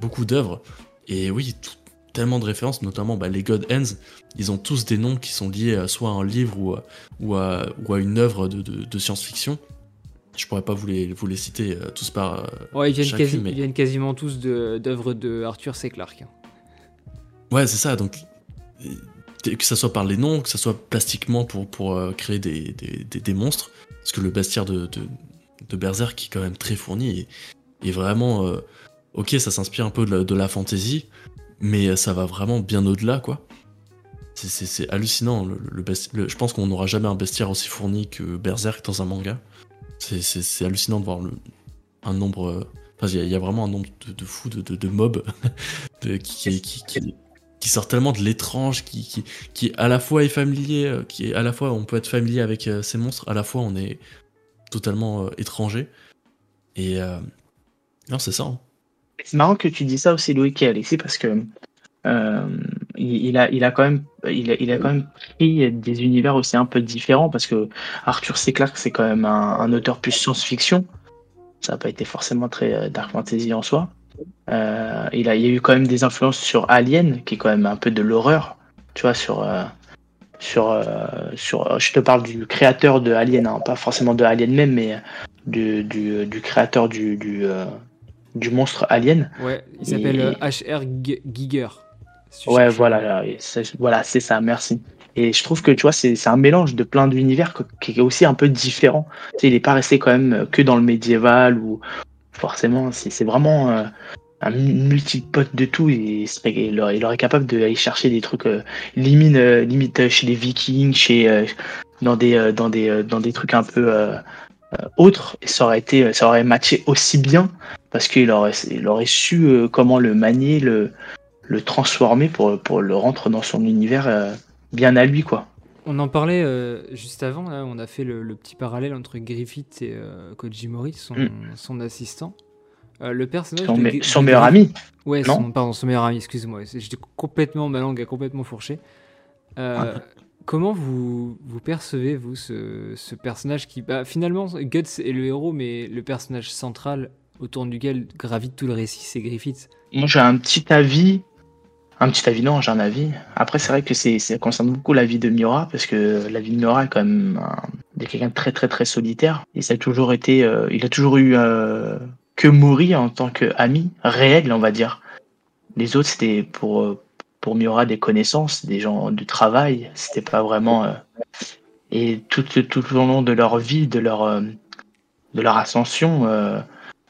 beaucoup d'œuvres. Et oui, tout- tellement de références, notamment bah, les God Hands. Ils ont tous des noms qui sont liés à soit à un livre ou à, ou à, ou à une œuvre de, de- de science-fiction. Je pourrais pas vous les, vous les citer euh, tous par. euh, Ouais, ils viennent, chacune, quasi- mais- ils viennent quasiment tous de- d'œuvres de, Arthur C. Clarke. hein. Ouais, c'est ça. Donc, que ça soit par les noms, que ça soit plastiquement pour, pour euh, créer des, des, des- monstres. Parce que le bestiaire de, de, Berserk est quand même très fourni et, vraiment. euh, ok, ça s'inspire un peu de la, fantasy, mais ça va vraiment bien au-delà, quoi. C'est- hallucinant. Le, besti- je pense qu'on n'aura jamais un bestiaire aussi fourni que Berserk dans un manga. C'est- hallucinant de voir le, un nombre. euh, Enfin, il y a- vraiment un nombre de, de fous, de, de, mobs qui, qui, qui sort tellement de l'étrange, qui, qui, qui à la fois est familier, euh, qui est à la fois on peut être familier avec euh, ces monstres, à la fois on est totalement euh, étranger. Et non, c'est ça. hein. C'est marrant que tu dis ça aussi, Loïc et Alexis, parce que il, a, il a quand même, il a, quand même pris des univers aussi un peu différents, parce que Arthur C. Clarke, c'est quand même un, auteur plus science-fiction. Ça n'a pas été forcément très dark fantasy en soi. Euh, il, a, il y a eu quand même des influences sur Alien, qui est quand même un peu de l'horreur, tu vois, sur, euh, sur, euh, sur. Je te parle du créateur de Alien, hein, pas forcément de Alien même, mais du, du, du créateur du, du, du monstre Alien. Ouais, il s'appelle H.R. Giger. si Ouais, voilà, là, voilà, c'est ça, merci. Et je trouve que tu vois, c'est un mélange de plein d'univers qui est aussi un peu différent. Tu sais, il n'est pas resté quand même que dans le médiéval ou forcément, c'est vraiment euh, un mu- multipote de tout. Et il, aurait, il aurait capable d'aller chercher des trucs euh, limite, euh, limite euh, chez les Vikings, chez euh, dans des dans des dans des trucs un peu autres. Et ça aurait été, ça aurait matché aussi bien parce qu'il aurait, il aurait su comment le manier, le le transformer pour, pour le rentrer dans son univers bien à lui, quoi. On en parlait euh, juste avant, là, on a fait le, le petit parallèle entre Griffith et euh, Koji Mori, son, Mm. son assistant. Euh, le personnage Son, de son de meilleur Griffith- ami. Ouais, Non son, pardon, son meilleur ami, excuse-moi. J'étais complètement, ma langue a complètement fourché. Euh, comment vous, vous percevez, vous, ce, ce personnage qui. Bah, finalement, Guts est le héros, mais le personnage central autour duquel gravite tout le récit, c'est Griffith? Moi, j'ai un petit avis. Un petit avis, non, j'ai un avis. Après, c'est vrai que c'est, ça concerne beaucoup la vie de Miura, parce que la vie de Miura est quand même quelqu'un de très, très, très solitaire. Et a toujours été. euh, il a toujours eu euh, que Mori en tant qu'ami réel, on va dire. Les autres, c'était pour, euh, pour Miura des connaissances, des gens du travail. C'était pas vraiment. Et tout, tout au long de leur vie, de leur, de leur ascension,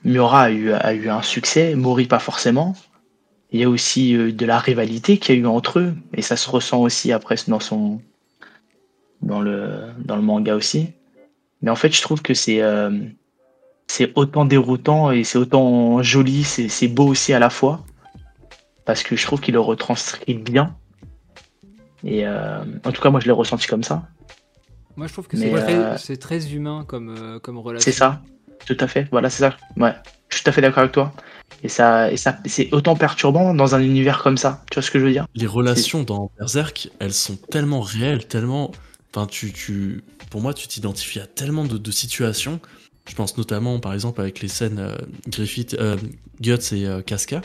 Miura a eu, a eu un succès, Mori pas forcément. Il y a aussi euh, de la rivalité qu'il y a eu entre eux, et ça se ressent aussi après dans son dans le dans le manga aussi. Mais en fait, je trouve que c'est euh, c'est autant déroutant et c'est autant joli, c'est beau aussi à la fois, parce que je trouve qu'il le retranscrit bien. Et euh, en tout cas, moi, je l'ai ressenti comme ça. Moi, je trouve que c'est très, euh, très humain comme, comme relation. C'est ça, tout à fait. Voilà, c'est ça. Ouais, je suis tout à fait d'accord avec toi. Et ça, et ça, c'est autant perturbant dans un univers comme ça. Tu vois ce que je veux dire? Les relations dans Berserk, elles sont tellement réelles, tellement. Enfin, tu, tu... Pour moi, tu t'identifies à tellement de, situations. Je pense notamment, par exemple, avec les scènes euh, Griffith, euh, Guts et euh, Casca.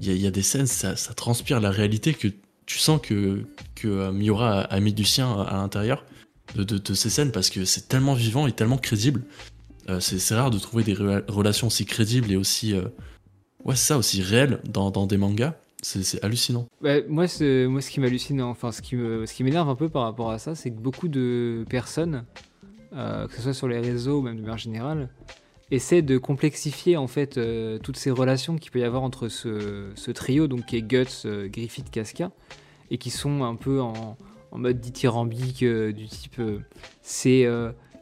Il y, a- des scènes, ça, transpire la réalité que tu sens que, que Miura a, mis du sien à, l'intérieur de, ces scènes parce que c'est tellement vivant et tellement crédible. C'est rare de trouver des rela- relations aussi crédibles et aussi. Ouais, c'est ça, aussi réelles dans, dans des mangas. C'est hallucinant. Ouais, moi, moi, ce qui m'hallucine, enfin, ce qui me- ce qui m'énerve un peu par rapport à ça, c'est que beaucoup de personnes, euh, que ce soit sur les réseaux ou même de manière générale, essaient de complexifier en fait euh, toutes ces relations qu'il peut y avoir entre ce, ce trio, donc qui est Guts, euh, Griffith, Casca, et qui sont un peu en, en mode dithyrambique du type, c'est,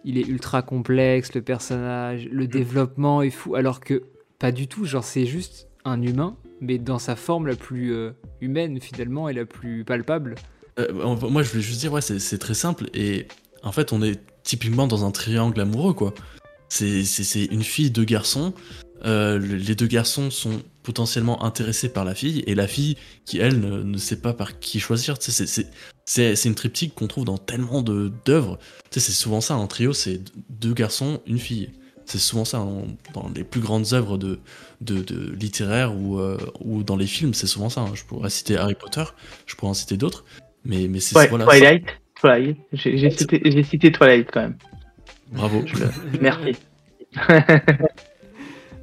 il est ultra complexe le personnage, le développement est fou, alors que pas du tout, genre c'est juste un humain, mais dans sa forme la plus euh, humaine finalement et la plus palpable. Euh, moi, je voulais juste dire, ouais, c'est très simple. Et en fait, on est typiquement dans un triangle amoureux, quoi. C'est une fille, deux garçons. Euh, les deux garçons sont potentiellement intéressés par la fille, et la fille qui, elle, ne, sait pas par qui choisir. C'est une triptyque qu'on trouve dans tellement d'œuvres. C'est souvent ça, un trio, c'est deux garçons, une fille. C'est souvent ça, dans les plus grandes œuvres de, de, littéraires ou, euh, ou dans les films, c'est souvent ça. Hein. Je pourrais citer Harry Potter, je pourrais en citer d'autres, mais, mais c'est voilà, Twilight, Twilight. J'ai cité, cité, Twilight quand même. Bravo. Merci.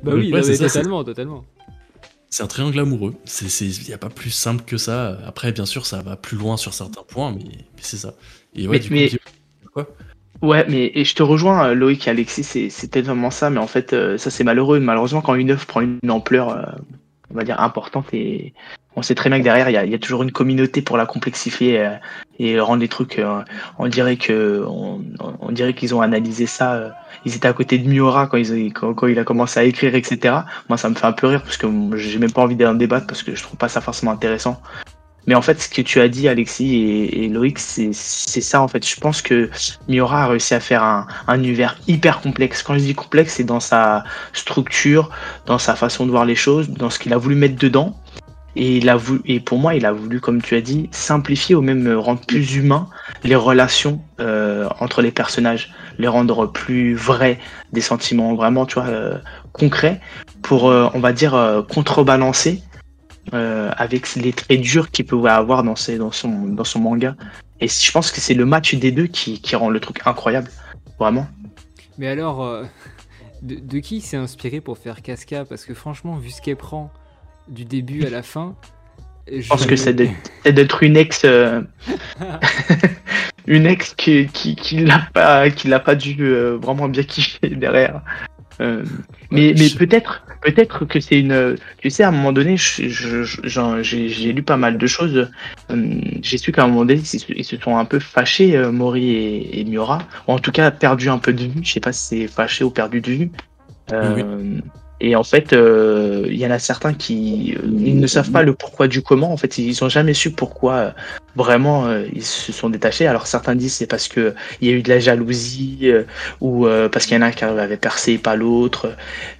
bah oui, totalement, totalement. C'est un triangle amoureux. Il n'y a pas plus simple que ça. Après, bien sûr, ça va plus loin sur certains points, mais, c'est ça. Et ouais, mais, du coup, Ouais, mais et je te rejoins, euh, Loïc et Alexis, c'est tellement ça, mais en fait, euh, ça c'est malheureux. Malheureusement, quand une œuvre prend une ampleur, euh, on va dire, importante, et on sait très bien que derrière, il y a, toujours une communauté pour la complexifier et rendre les trucs. on dirait que, on, dirait qu'ils ont analysé ça. ils étaient à côté de Miura quand, ils, quand, quand, il a commencé à écrire, etc. Moi, ça me fait un peu rire parce que j'ai même pas envie d'en débattre parce que je trouve pas ça forcément intéressant. Mais en fait, ce que tu as dit, Alexis et, Loïc, c'est ça en fait. Je pense que Miura a réussi à faire un, univers hyper complexe. Quand je dis complexe, c'est dans sa structure, dans sa façon de voir les choses, dans ce qu'il a voulu mettre dedans. Et, il a voulu, et pour moi, il a voulu, comme tu as dit, simplifier ou même rendre plus humain les relations euh, entre les personnages, les rendre plus vrais, des sentiments vraiment, tu vois, euh, concrets, pour, euh, on va dire, contrebalancer euh, avec les traits durs qu'il pouvait avoir dans, ses, dans, son, dans son manga. Et je pense que c'est le match des deux qui, qui, rend le truc incroyable, vraiment. Mais alors, euh, de, qui s'est inspiré pour faire Casca? Parce que franchement, vu ce qu'elle prend du début à la fin. Je pense que c'est d'être une ex. Euh, une ex qui, qui, qui l'a pas, qui l'a pas dû vraiment bien kiffer derrière. Euh, mais mais peut-être peut-être que c'est une. Tu sais, à un moment donné, j'ai lu pas mal de choses. Euh, j'ai su qu'à un moment donné, ils se sont un peu fâchés, euh, Mori et, Miura, ou en tout cas perdu un peu de vue. Je sais pas si c'est fâché ou perdu de vue. Et en fait, euh, il y en a certains qui euh, ils ne savent pas le pourquoi du comment. En fait, ils n'ont jamais su pourquoi euh, vraiment ils se sont détachés. Alors certains disent c'est parce que il y a eu de la jalousie ou parce qu'il y en a un qui avait percé et pas l'autre.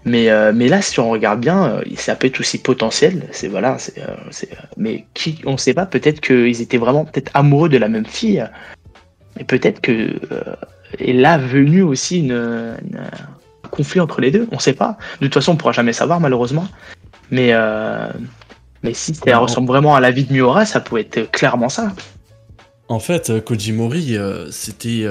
Mais mais là, si on regarde bien, ça peut être aussi potentiel. C'est voilà, c'est mais qui on ne sait pas. Peut-être qu'ils étaient vraiment peut-être amoureux de la même fille. Et peut-être que et là venu aussi une conflit entre les deux On sait pas. De toute façon, on pourra jamais savoir, malheureusement. Mais, euh, mais si ça ressemble vraiment à la vie de Miura, ça pourrait être clairement ça. En fait, euh, Kojimori, euh, c'était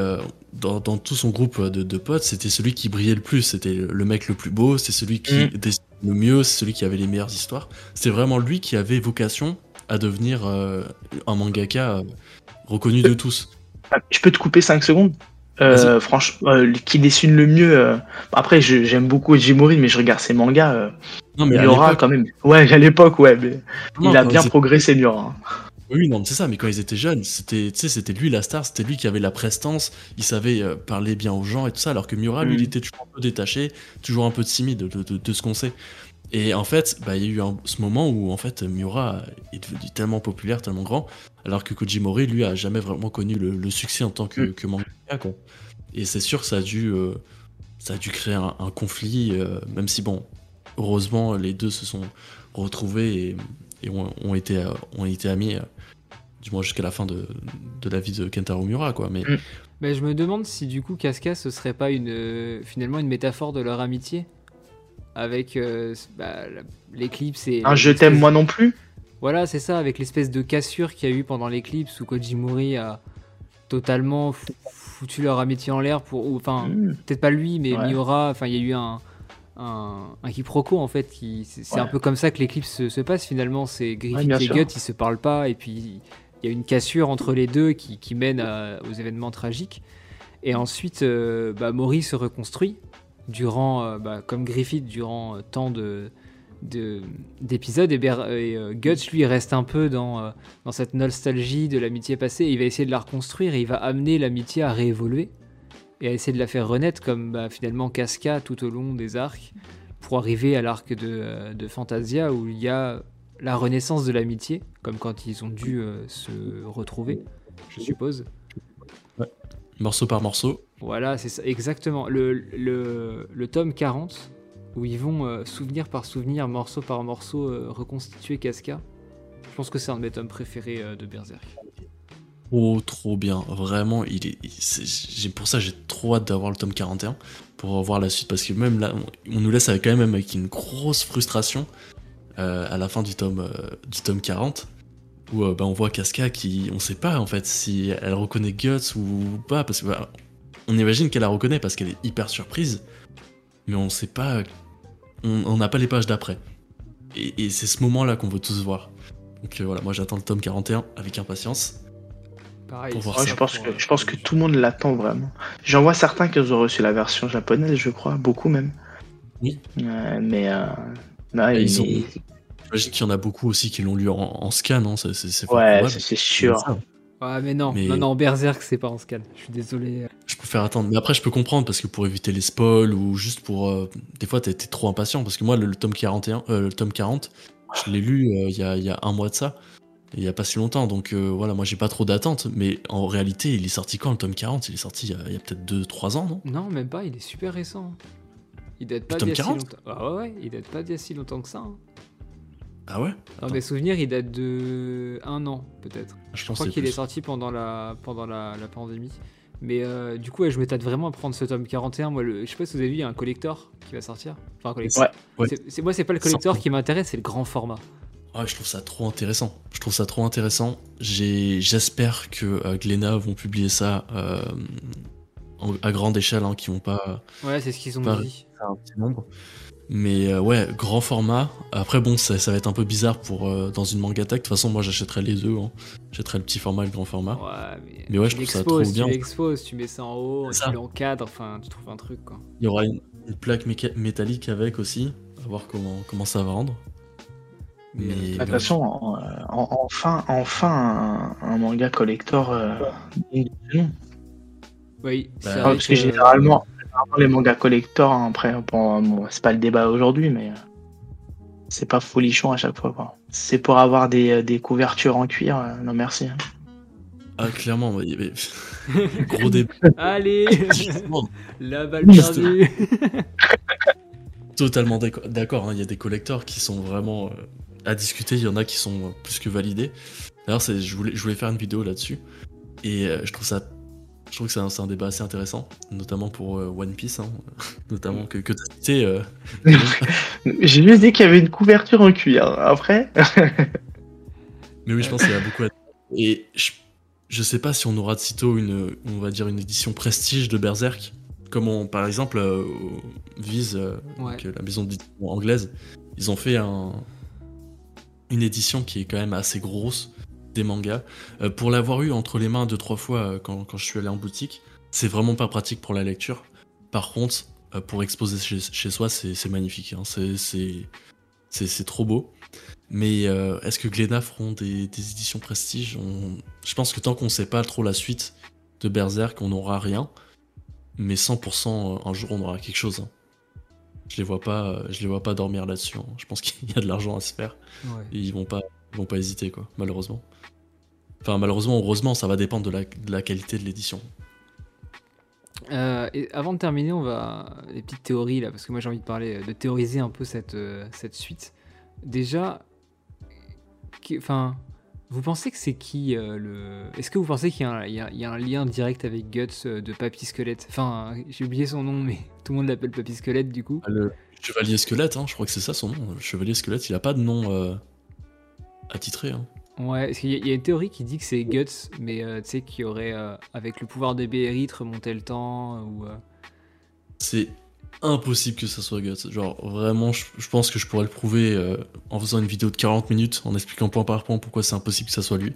dans, tout son groupe de, potes, c'était celui qui brillait le plus. C'était le mec le plus beau, c'est celui qui mm. dessinait le mieux, c'est celui qui avait les meilleures histoires. C'était vraiment lui qui avait vocation à devenir un mangaka reconnu de tous. Je peux te couper 5 secondes? Euh, franchement, euh, qui dessine le mieux. Euh, après, j'aime beaucoup Jimori, mais je regarde ses mangas. non, mais Miura, quand même. Ouais, à l'époque, ouais. Mais il a bien progressé, Miura. Oui, non, c'est ça, mais quand ils étaient jeunes, c'était, c'était lui la star, c'était lui qui avait la prestance, il savait parler bien aux gens et tout ça, alors que Miura, lui, il mm. était toujours un peu détaché, toujours un peu timide de, de, ce qu'on sait. Et en fait, bah, il y a eu ce moment où en fait Miura est devenu tellement populaire, tellement grand, alors que Kojimori, lui, a jamais vraiment connu le, succès en tant que, mm. que mangaka. Quoi. Et c'est sûr que ça a dû, euh, ça a dû créer un, conflit, euh, même si, bon, heureusement, les deux se sont retrouvés et, ont, été, euh, ont été amis, du moins jusqu'à la fin de, de, la vie de Kentaro Miura. Quoi. Mais, mm. Mais je me demande si du coup Casca ce serait pas une, finalement une métaphore de leur amitié? Avec bah, l'éclipse et. Un je t'aime moi non plus voilà, c'est ça, avec l'espèce de cassure qu'il y a eu pendant l'éclipse où Kojimori a totalement foutu leur amitié en l'air pour. Enfin, hmm. peut-être pas lui, mais Miura. Enfin, il y a eu un, un, quiproquo en fait. Qui, c'est un peu comme ça que l'éclipse se, passe finalement. C'est Griffith et Gut, ils se parlent pas, et puis il y a une cassure entre les deux qui, qui mène aux événements tragiques. Et ensuite, euh, bah, Mori se reconstruit durant, euh, bah, comme Griffith, durant euh, tant de d'épisodes et, euh, Guts lui reste un peu dans, dans cette nostalgie de l'amitié passée il va essayer de la reconstruire et il va amener l'amitié à réévoluer et à essayer de la faire renaître comme bah, finalement Casca tout au long des arcs pour arriver à l'arc de, de Fantasia où il y a la renaissance de l'amitié, comme quand ils ont dû se retrouver, je suppose. Morceau par morceau. Voilà, c'est ça, exactement. Le, le, le tome 40, où ils vont euh, souvenir par souvenir, morceau par morceau, euh, reconstituer Casca. Je pense que c'est un de mes tomes préférés euh, de Berserk. Oh, trop bien. Vraiment, il est, pour ça, j'ai trop hâte d'avoir le tome 41 pour voir la suite. Parce que même là, on, nous laisse avec, quand même avec une grosse frustration à la fin du tome, du tome 40. Où bah, on voit Casca qui. On sait pas en fait si elle reconnaît Guts ou pas. Parce que bah, on imagine qu'elle la reconnaît parce qu'elle est hyper surprise. Mais on sait pas. On n'a pas les pages d'après. Et, et c'est ce moment-là qu'on veut tous voir. Donc euh, voilà, moi j'attends le tome 41 avec impatience. Pareil. Pour voir Ouais, ça je, pense pour, que, euh, je pense que tout le monde l'attend vraiment. J'en vois certains qui ont reçu la version japonaise, je crois, beaucoup même. Oui. Euh, mais ils ont- J'imagine qu'il y en a beaucoup aussi qui l'ont lu en, en scan, hein, c'est, c'est, c'est fort Ouais, c'est sûr. Ouais, mais non, Mais- non, non, Berserk, c'est pas en scan. Je suis désolé. Je préfère attendre. Mais après, je peux comprendre parce que pour éviter les spoils ou juste pour. euh, des fois, t'es, trop impatient parce que moi, le, le tome 41, euh, le tome 40, je l'ai lu euh, il y, a, il y a un mois de ça. Il y a pas si longtemps, donc euh, voilà, moi j'ai pas trop d'attente, mais en réalité, il est sorti quand le tome 40 Il est sorti il y a, peut-être 2-3 ans, non? Non, même pas, il est super récent. Il date pas d'il y a si 40? longtemps. Ah ouais, ouais, il date pas d'il y a si longtemps que ça. hein. Ah ouais Dans mes souvenirs, il date de un an, peut-être. Je Je pense crois qu'il est sorti pendant la, pendant la, la pandémie. Mais euh, du coup, ouais, je m'étale vraiment à prendre ce tome 41. Moi, le, je sais pas si vous avez vu, il y a un collector qui va sortir. Enfin, un collector. Ouais. Ouais. C'est- c'est- moi, c'est pas le collector qui m'intéresse, c'est le grand format. Ah, je trouve ça trop intéressant. Je trouve ça trop intéressant. J'ai, j'espère que euh, Glénat vont publier ça euh, en- à grande échelle, hein, qui vont pas Ouais, c'est ce qu'ils ont dit. un petit nombre. Mais euh, ouais, grand format. Après, bon, ça, ça va être un peu bizarre pour euh, dans une manga tech. De toute façon, moi, j'achèterais les deux. Hein. J'achèterais le petit format et le grand format. Ouais, mais, Mais ouais, tu je trouve ça trop bien. Tu l'exposes, tu mets ça en haut, tu l'encadres, enfin, tu trouves un truc, quoi. Il y aura une, une plaque métallique avec aussi. À voir comment, comment ça va rendre. Mais De toute ouais, façon, en- en- enfin, enfin un, un manga collector. euh. Oui, Bah, parce que généralement, les mangas collector, hein, après, bon, bon, c'est pas le débat aujourd'hui, mais euh, c'est pas folichon à chaque fois. quoi. C'est pour avoir des, euh, des couvertures en cuir, euh, non merci. hein. ah, clairement, il y avait gros débat. Allez La balle perdue totalement d'accord. hein, Il y a des collecteurs qui sont vraiment euh, à discuter. Il y en a qui sont euh, plus que validés. D'ailleurs, c'est- je voulais, je voulais faire une vidéo là-dessus. Et euh, je trouve ça. Je trouve que c'est un, débat assez intéressant, notamment pour euh, One Piece, hein, notamment que, que tu as cité. euh, J'ai juste dit qu'il y avait une couverture en cuir. Après, Mais oui, je pense qu'il y a beaucoup à dire. Et je, je sais pas si on aura de sitôt une, on va dire, une édition prestige de Berserk, comme on, par exemple, euh, Viz, euh, Ouais. donc, la maison d'édition anglaise, ils ont fait un, une édition qui est quand même assez grosse des mangas. Euh, pour l'avoir eu entre les mains deux, trois fois euh, quand, quand je suis allé en boutique, c'est vraiment pas pratique pour la lecture. Par contre, euh, pour exposer chez, chez soi, c'est magnifique. hein. C'est- trop beau. Mais est-ce que Glénat feront des, des éditions prestige? On- Je pense que tant qu'on sait pas trop la suite de Berserk, on n'aura rien. Mais 100% un jour on aura quelque chose. hein. Je les vois pas, je les vois pas dormir là-dessus. hein. Je pense qu'il y a de l'argent à se faire. Ouais. Et ils vont pas, ils vont pas hésiter quoi, malheureusement. Enfin malheureusement, heureusement, ça va dépendre de la, de la qualité de l'édition. Euh, et avant de terminer, on va les petites théories là, parce que moi j'ai envie de parler, de théoriser un peu cette, euh, cette suite. Déjà, enfin, vous pensez que c'est qui euh, le Est-ce que vous pensez qu'il y, a un- il y a- il y a un lien direct avec Guts euh, de Papy Squelette? Enfin, j'ai oublié son nom, mais tout le monde l'appelle Papy Squelette du coup. Le Chevalier Squelette, hein, je crois que c'est ça son nom. Le Chevalier Squelette, il a pas de nom euh, attitré. Hein. Ouais, parce qu'il y, a- il y a une théorie qui dit que c'est Guts, mais euh, tu sais qu'il y aurait euh, avec le pouvoir de Beerith remonter le temps euh, ou. euh, C'est impossible que ça soit Guts. Genre, vraiment, je, je pense que je pourrais le prouver en faisant une vidéo de 40 minutes, en expliquant point par point pourquoi c'est impossible que ça soit lui.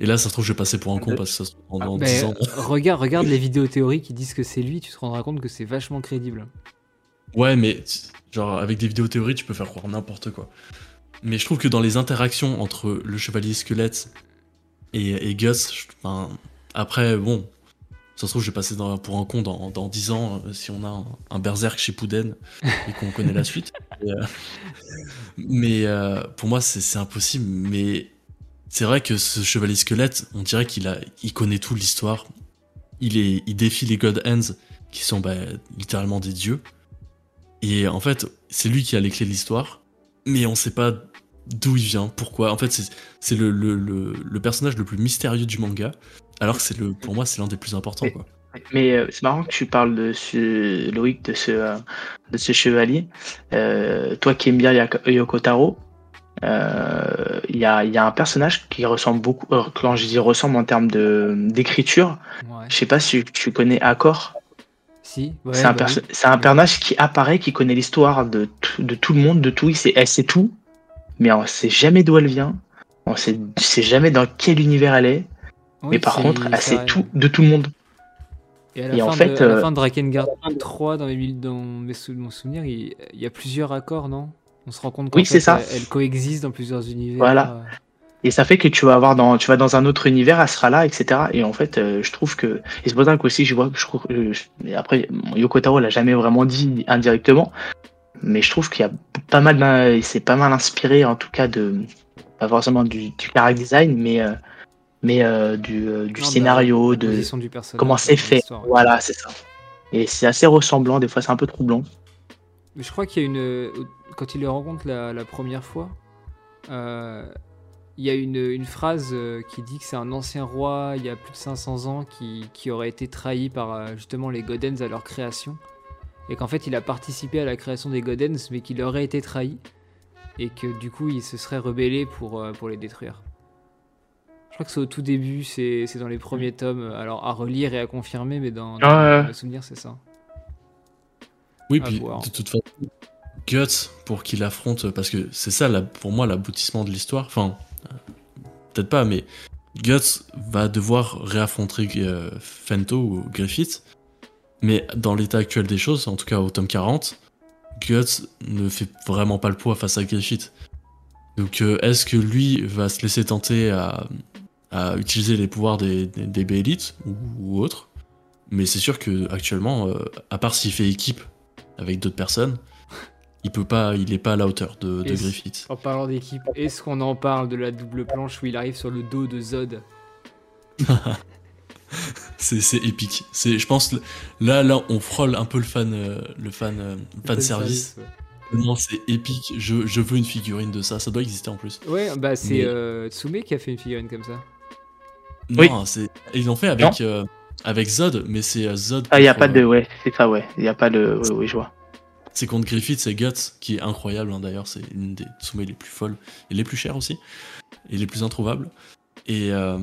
Et là, ça se trouve, je vais passer pour un con parce que ça se trouve, en, en Ben, 10 ans. regarde, regarde les vidéos théories qui disent que c'est lui, tu te rendras compte que c'est vachement crédible. Ouais, mais genre, avec des vidéos théories, tu peux faire croire n'importe quoi. Mais je trouve que dans les interactions entre le chevalier squelette et, et Gus, après, bon, Ça se trouve, je vais passer dans- pour un con dans, dans 10 ans euh, si on a un, un Berserk chez Pouden et qu'on connaît la suite. Et, euh, mais euh, pour moi, c'est c'est impossible. Mais c'est vrai que ce chevalier squelette, on dirait qu'il a, il connaît tout l'histoire. Il, est, il défie les God Hands, qui sont bah, littéralement des dieux. Et en fait, c'est lui qui a les clés de l'histoire. Mais on sait pas d'où il vient, pourquoi. En fait, c'est le, le, le, le personnage le plus mystérieux du manga. Alors que c'est le, pour moi, c'est l'un des plus importants. Quoi. Mais euh, c'est marrant que tu parles de ce Loïc, de ce, euh, de ce chevalier. Euh, toi qui aimes bien Yoko Taro, euh, il y, a, il y a un personnage qui ressemble beaucoup. euh, quand je dis ressemble en termes d'écriture, Ouais. je sais pas si tu connais Accor. Si, ouais, c'est un, bah oui. c'est un personnage qui apparaît, qui connaît l'histoire de, tout- de tout le monde, de tout. Il sait, elle sait tout, mais on sait jamais d'où elle vient. On sait, sait jamais dans quel univers elle est. Oui, mais par contre, elle sait tout de tout le monde. Et à la, Et fin, en de, fait, à la euh, fin de Drakengard 3, dans, mil- dans mes sou- mon souvenir, il, il y a plusieurs accords, non? On se rend compte qu'en Oui, c'est ça. Elle, elle coexiste dans plusieurs univers. Voilà. Et ça fait que tu vas avoir dans, tu vas dans un autre univers, elle sera là, etc. Et en fait, euh, je trouve que, et c'est pour ça qu'aussi, je vois que je euh, je- après, Yoko Taro l'a jamais vraiment dit indirectement, mais je trouve qu'il y a pas mal, s'est pas mal inspiré, en tout cas, de, pas forcément du, du character design, mais, euh, mais euh, du, euh, du Non, de la- scénario, de du comment c'est fait. Voilà, c'est ça. Et c'est assez ressemblant, des fois, c'est un peu troublant. Mais je crois qu'il y a une. Quand il les rencontre la, la première fois, euh, il y a une, une phrase qui dit que c'est un ancien roi, il y a plus de 500 ans, qui, qui aurait été trahi par justement les Godens à leur création. Et qu'en fait, il a participé à la création des Godens, mais qu'il aurait été trahi. Et que du coup, il se serait rebellé pour, euh, pour les détruire. Je crois que c'est au tout début, c'est c'est dans les premiers tomes. Alors à relire et à confirmer, mais dans, dans ouais. mes souvenirs, c'est ça. Oui, À puis voir. de toute façon, Guts, pour qu'il affronte, parce que c'est ça, la- pour moi, l'aboutissement de l'histoire. Enfin, euh, peut-être pas, mais Guts va devoir réaffronter euh, Fento ou Griffith. Mais dans l'état actuel des choses, en tout cas au tome 40, Guts ne fait vraiment pas le poids face à Griffith. Donc, euh, est-ce que lui va se laisser tenter à, à utiliser les pouvoirs des, des, des Bélites ou, ou autres? Mais c'est sûr que actuellement, euh, à part s'il fait équipe avec d'autres personnes, il peut pas, il est pas à la hauteur de, de Griffith. En parlant d'équipe, est-ce qu'on en parle de la double planche où il arrive sur le dos de Zod? C'est c'est épique. C'est, je pense, là, là, on frôle un peu le fan, euh, le fan, euh, fan service. Non, c'est épique. Je, je veux une figurine de ça. Ça doit exister en plus. Ouais, bah c'est Mais- euh, Tsume qui a fait une figurine comme ça. Oui. Non, c'est, ils l'ont fait avec, euh, avec Zod, mais c'est Zod. Ah, il y a pas de, ouais, c'est ça, ouais. Il y a pas de, oui, oui, je vois. C'est contre Griffith, c'est Guts, qui est incroyable hein, d'ailleurs, c'est une des Tsume les plus folles, et les plus chères aussi, et les plus introuvables. Et, euh,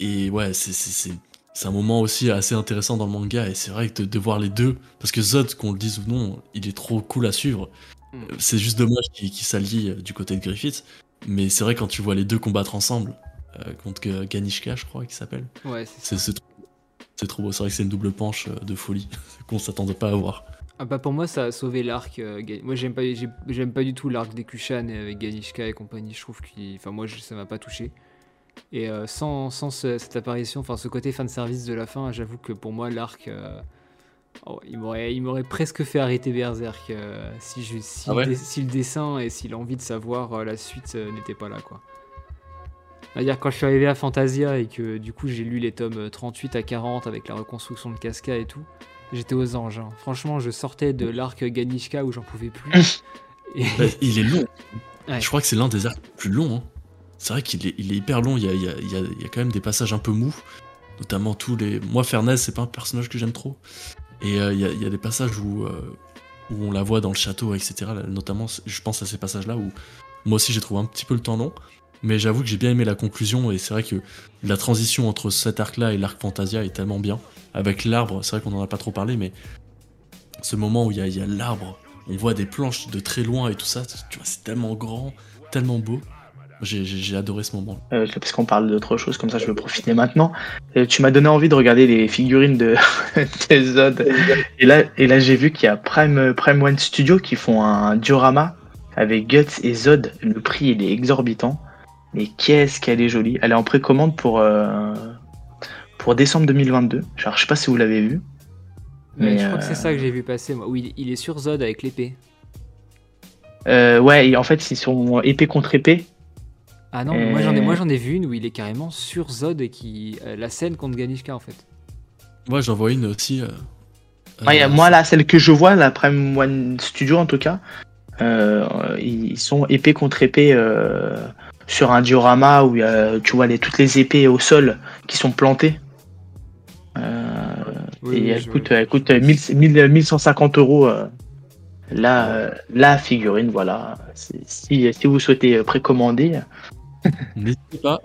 et ouais, c'est- c'est c'est- c'est un moment aussi assez intéressant dans le manga, et c'est vrai que de, de voir les deux, parce que Zod, qu'on le dise ou non, il est trop cool à suivre. Mm. Euh, C'est juste dommage qu'il s'allie euh, du côté de Griffith, mais c'est vrai quand tu vois les deux combattre ensemble, euh, contre Ganishka, je crois qu'il s'appelle, Ouais, c'est c'est trop, trop beau, c'est vrai que c'est une double panche euh, de folie qu'on s'attendait pas à voir. Ah bah pour moi ça a sauvé l'arc. euh, moi j'aime pas, j'ai- j'aime pas du tout l'arc des Kushan avec Ganishka et compagnie. Je trouve qu'il, enfin moi je- ça m'a pas touché. Et euh, sans, sans ce- cette apparition, enfin ce côté fan service de la fin, j'avoue que pour moi l'arc, euh, oh, il m'aurait, il m'aurait presque fait arrêter Berserk euh, si, je, si, Ah ouais le dé- si le dessin et si l'envie de savoir euh, la suite n'était pas là quoi. C'est-à-dire quand je suis arrivé à Fantasia et que du coup j'ai lu les tomes euh, 38 à 40 avec la reconstruction de Casca et tout, j'étais aux anges. hein. Franchement, je sortais de l'arc Ganishka où j'en pouvais plus. Et- Bah, il est long. Ouais. Je crois que c'est l'un des arcs les plus longs. hein. C'est vrai qu'il est, hyper long. Il y a, quand même des passages un peu mous. Notamment tous les. Moi, Fernez, c'est pas un personnage que j'aime trop. Et euh, il y, a, des passages où, euh, où on la voit dans le château, etc. Notamment, je pense à ces passages-là où moi aussi j'ai trouvé un petit peu le temps long. Mais j'avoue que j'ai bien aimé la conclusion. Et c'est vrai que la transition entre cet arc-là et l'arc Fantasia est tellement bien. Avec l'arbre, c'est vrai qu'on en a pas trop parlé, mais ce moment où il y a l'arbre, on voit des planches de très loin et tout ça, tu vois, c'est tellement grand, tellement beau. J'ai- adoré ce moment. Euh, parce qu'on parle d'autre chose, comme ça je vais profiter maintenant. Euh, tu m'as donné envie de regarder les figurines de, de Zod. Et là, et là j'ai vu qu'il y a Prime, Prime One Studio qui font un diorama avec Guts et Zod. Le prix il est exorbitant. Mais qu'est-ce qu'elle est jolie. Elle est en précommande pour, euh, pour décembre 2022. Alors, je sais pas si vous l'avez vu. Mais Mais, je crois que c'est ça que j'ai vu passer, moi. Oui, il est sur Zod avec l'épée. Euh, ouais, et en fait, ils sont épée contre épée. Ah non, moi j'en ai, moi j'en ai vu une où il est carrément sur Zod et qui. euh, la scène contre Ganishka en fait. Moi, j'en vois une aussi. euh, Ouais, euh, moi, là, celle que je vois, la Prime One Studio en tout cas, euh, ils sont épée contre épée euh, sur un diorama où euh, tu vois les, toutes les épées au sol qui sont plantées. Euh, Oui, et oui, elle coûte, elle coûte 1000 1000 1150 euros. euh, la, euh, la figurine, voilà. Si, si vous souhaitez euh, précommander, N'hésitez pas.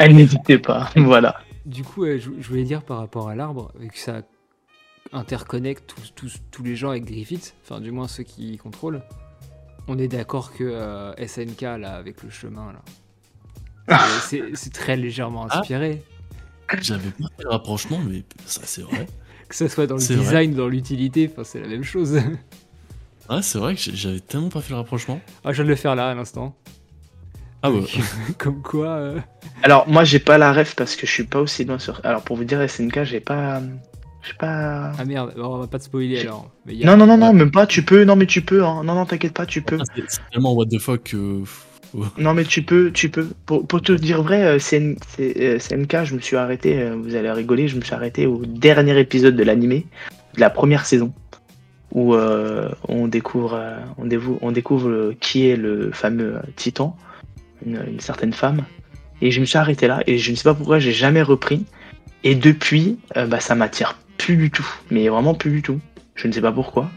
euh, n'hésitez pas. Voilà. Du coup, je, voulais dire par rapport à l'arbre, vu que ça interconnecte tous, tous, tous les gens avec Griffith, enfin du moins ceux qui contrôlent, on est d'accord que euh, SNK, là, avec le chemin, là, c'est- c'est c'est très légèrement Ah. inspiré. J'avais pas fait le rapprochement, mais ça, c'est vrai. Que ce soit dans le C'est vrai. design, dans l'utilité, enfin c'est la même chose. Ouais, c'est vrai que j'avais tellement pas fait le rapprochement. ah, je viens de le faire là, à l'instant. Ah ouais. Comme quoi... euh, Alors, moi, j'ai pas la ref parce que je suis pas aussi loin sur. Alors, pour vous dire, SNK, j'ai pas. J'ai pas. Ah merde, on va pas te spoiler alors. Mais il y a- Non, non, non, non, même pas, tu peux, non, mais tu peux, hein. non, non, t'inquiète pas, tu peux. Ah, c'est- tellement what the fuck que. Non, mais tu peux, tu peux. Pour, pour te dire vrai, euh, CN c'est, euh, CNK, je me suis arrêté, euh, vous allez rigoler, je me suis arrêté au dernier épisode de l'animé, de la première saison, où euh, on découvre, euh, on dévou- on découvre euh, qui est le fameux euh, titan, une, une certaine femme, et je me suis arrêté là, et je ne sais pas pourquoi j'ai jamais repris, et depuis, euh, bah, ça m'attire plus du tout, mais vraiment plus du tout. Je ne sais pas pourquoi.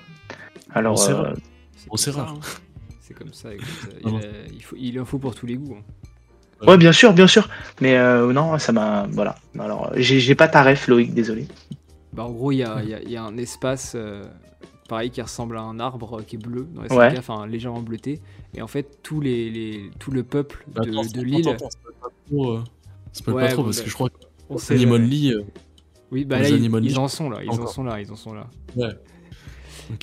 Alors, euh. C'est Bon, c'est rare. hein. C'est comme ça, écoute, il, a- il faut, il en faut pour tous les goûts. hein. Ouais, bien sûr, bien sûr. Mais euh, non, ça m'a. Voilà. Alors, j'ai j'ai pas ta ref, Loïc, désolé. Bah, en gros, il y a, il y a- y a un espace, euh, pareil, qui ressemble à un arbre qui est bleu, dans les Ouais. SNK, enfin légèrement bleuté. Et en fait, tous les, les- tout le peuple Bah, de, de l'île, spoil pas trop, euh, Ouais, pas trop parce bah, que je crois que. Animal. Lee. euh, Oui, bah les là, ils, ils en sont là, ils en sont là, ils en sont là. donc,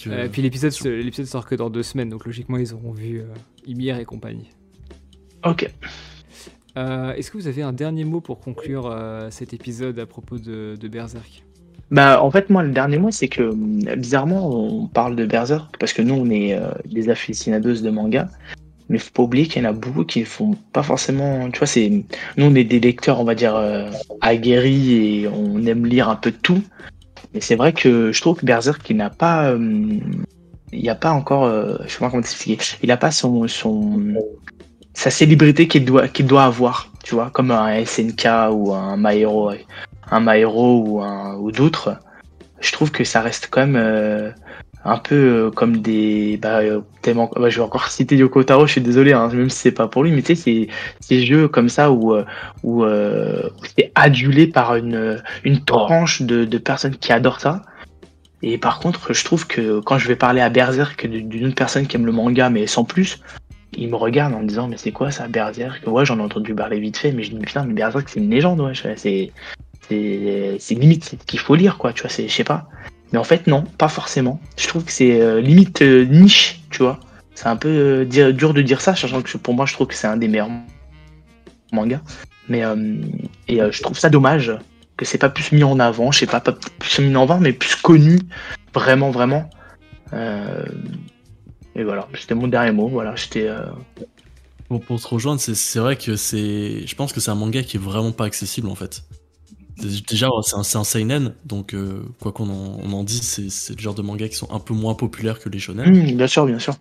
Euh, euh, puis l'épisode, sort que dans deux semaines, donc logiquement, ils auront vu euh, Ymir et compagnie. Ok. Euh, Est-ce que vous avez un dernier mot pour conclure euh, cet épisode à propos de, de Berserk? Bah, en fait, moi, le dernier mot, c'est que hum, bizarrement, on parle de Berserk parce que nous, on est euh, des aficionados de manga. Mais faut pas oublier qu'il y en a beaucoup qui font pas forcément. Tu vois, c'est nous, on est des lecteurs, on va dire, euh, aguerris et on aime lire un peu de tout. Mais c'est vrai que je trouve que Berserk, il n'a pas. hum, il n'y a pas encore. euh, je sais pas comment t'expliquer. Il n'a pas son, son, sa célébrité qu'il doit, qu'il doit avoir. Tu vois, comme un SNK ou un My Hero, un My Hero ou, ou d'autres. Je trouve que ça reste quand même euh, un peu euh, comme des. Bah, euh, tellement, bah, je vais encore citer Yoko Taro, je suis désolé, hein, même si c'est pas pour lui, mais tu sais, c'est ces jeux comme ça où, où c'est adulé par une, une tranche de, de personnes qui adorent ça. Et par contre, je trouve que quand je vais parler à Berserk d'une autre personne qui aime le manga, mais sans plus, il me regarde en me disant, mais c'est quoi ça, Berserk? Ouais, j'en ai entendu parler vite fait, mais je dis, putain, mais Berserk, c'est une légende, ouais, c'est c'est limite qu'il faut lire, quoi, tu vois, c'est, je sais pas. Mais en fait, non, pas forcément. Je trouve que c'est euh, limite euh, niche, tu vois. C'est un peu euh, dur de dire ça, sachant que pour moi, je trouve que c'est un des meilleurs mangas. Mais et je trouve ça dommage que c'est pas plus mis en avant, je sais pas, pas plus mis en avant, mais plus connu, vraiment, vraiment. Et voilà, c'était mon dernier mot. Voilà, j'étais. euh, pour, te rejoindre, c'est vrai que c'est. Je pense que c'est un manga qui est vraiment pas accessible en fait. Déjà, c'est un, un seinen, donc euh, quoi qu'on en, on en dise, c'est le genre de manga qui sont un peu moins populaires que les shonen. hum, bien sûr, bien sûr.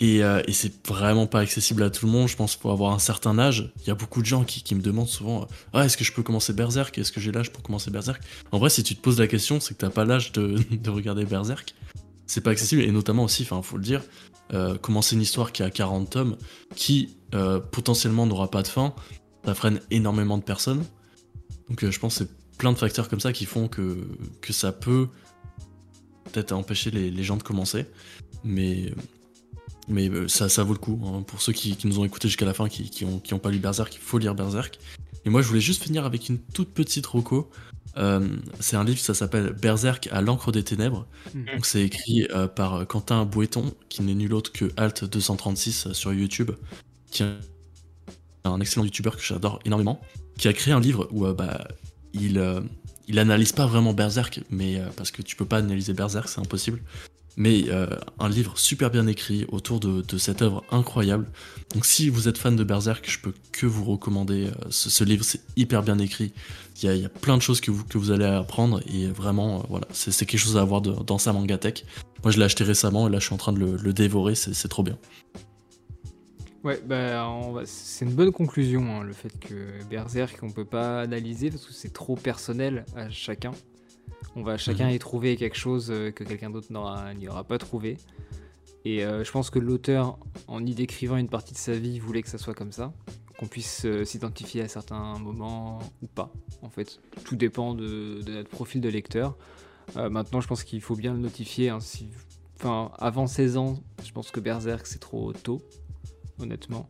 Et, euh, et c'est vraiment pas accessible à tout le monde, je pense, pour avoir un certain âge. Il y a beaucoup de gens qui, qui me demandent souvent Ah, est-ce que je peux commencer Berserk? Est-ce que j'ai l'âge pour commencer Berserk? En vrai, si tu te poses la question, c'est que t'as pas l'âge de, de regarder Berserk. C'est pas accessible, et notamment aussi, enfin, faut le dire, euh, commencer une histoire qui a 40 tomes, qui potentiellement n'aura pas de fin, ça freine énormément de personnes. Donc, euh, je pense que c'est plein de facteurs comme ça qui font que, que ça peut peut-être empêcher les, les gens de commencer. Mais mais euh, ça, ça vaut le coup. hein. Pour ceux qui, qui nous ont écoutés jusqu'à la fin, qui, qui, ont, qui ont pas lu Berserk, il faut lire Berserk. Et moi, je voulais juste finir avec une toute petite roco. Euh, c'est un livre, ça s'appelle Berserk à l'encre des ténèbres. Mhm. Donc c'est écrit euh, par Quentin Boueton, qui n'est nul autre que Alt236 euh, sur YouTube, qui est un excellent youtubeur que j'adore énormément, qui a créé un livre où euh, bah, il, euh, il analyse pas vraiment Berserk, mais euh, parce que tu peux pas analyser Berserk, c'est impossible. Mais un livre super bien écrit autour de, cette œuvre incroyable. Donc si vous êtes fan de Berserk, je peux que vous recommander ce, livre, c'est hyper bien écrit. Il y, a, plein de choses que vous, allez apprendre et vraiment, voilà, c'est quelque chose à avoir dans sa mangatech. Moi je l'ai acheté récemment et là je suis en train de le dévorer, c'est trop bien. Ouais, bah, c'est une bonne conclusion, hein, le fait que Berserk, on peut pas analyser parce que c'est trop personnel à chacun. On va chacun mhm. y trouver quelque chose euh, que quelqu'un d'autre n'y aura pas trouvé. Et euh, je pense que l'auteur, en y décrivant une partie de sa vie, voulait que ça soit comme ça, qu'on puisse euh, s'identifier à certains moments ou pas. En fait, tout dépend de, de notre profil de lecteur. Euh, maintenant, je pense qu'il faut bien le notifier. Hein, si... Enfin, avant 16 ans, je pense que Berserk c'est trop tôt honnêtement.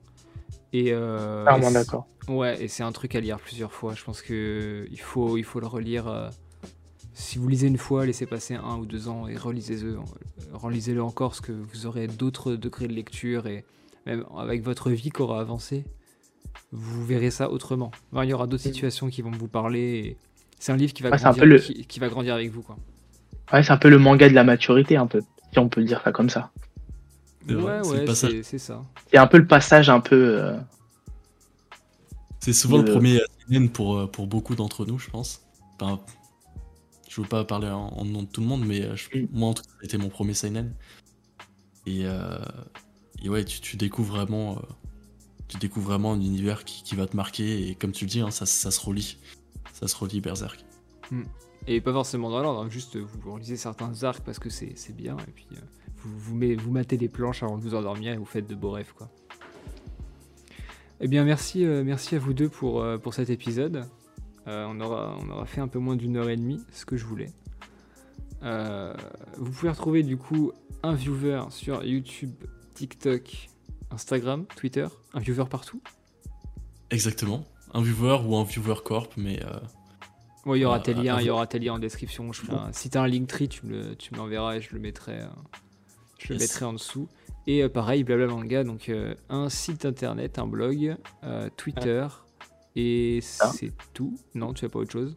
Et euh, d'accord. Ouais, et c'est un truc à lire plusieurs fois. Je pense que il faut, il faut le relire. Euh, si vous lisez une fois, laissez passer un ou deux ans et relisez-le, relisez-le encore, parce que vous aurez d'autres degrés de lecture et même avec votre vie qui aura avancé, vous verrez ça autrement. il y aura d'autres situations qui vont vous parler. C'est un livre qui va, ouais, grandir, le... qui, qui, va grandir avec vous, quoi. Ouais, c'est un peu le manga de la maturité, un peu, si on peut dire ça comme ça. Ouais, ouais, c'est ça. C'est un peu le passage un peu. Euh... C'est souvent de... le premier seinen pour, euh, pour beaucoup d'entre nous, je pense. Enfin, je veux pas parler en, en, nom de tout le monde, mais euh, je, mm. moi en tout cas, c'était mon premier seinen. Et, euh, et ouais, tu, tu, découvres vraiment, euh, tu découvres vraiment un univers qui, qui, va te marquer. Et comme tu le dis, hein, ça, ça, se relie, ça se relie Berserk. Mm. Et pas forcément dans l'ordre, hein, juste vous relisez certains arcs parce que c'est bien, et puis vous, vous, met, matez des planches avant de vous endormir et vous faites de beaux rêves quoi. Eh bien merci, euh, merci à vous deux pour, euh, pour cet épisode. Euh, on, aura, on aura fait un peu moins d'une heure et demie, ce que je voulais. Euh, vous pouvez retrouver du coup un viewer sur YouTube, TikTok, Instagram, Twitter, un viewer partout. Exactement, un viewer ou un viewer corp, mais... Ouais, il y aura tes liens, il y aura tes liens en description. Je un... Si tu as un Linktree, tu me, tu me l'enverras et je le mettrai je le mettrai en dessous. Et euh, pareil, Blabla Manga, donc euh, un site internet, un blog, euh, Twitter, et ah. c'est tout. Non, tu n'as pas autre chose?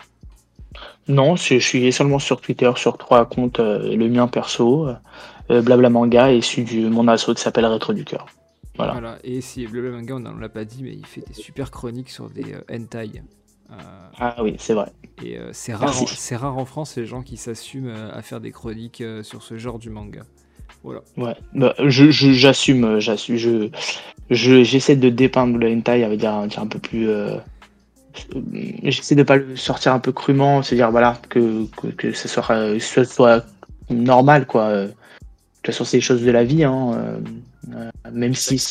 Non, je suis seulement sur Twitter, sur trois comptes, le mien perso, Blabla Manga, et celui de mon asso qui s'appelle Rétro du Cœur. Voilà. voilà. Et si Blabla Manga, on ne l'a pas dit, mais il fait des super chroniques sur des hentai. Euh, ah oui, c'est vrai. Et euh, c'est rare, en, rare en France les gens qui s'assument à faire des chroniques sur ce genre du manga. Voilà. Ouais, bah, j'assume, j'assume, je, je, j'essaie de dépeindre le hentai avec un, un peu plus. Euh, j'essaie de pas le sortir un peu crûment, c'est-à-dire voilà que, que, que ce soit, ce soit normal quoi. De toute façon, c'est les choses de la vie, hein. Euh, même si.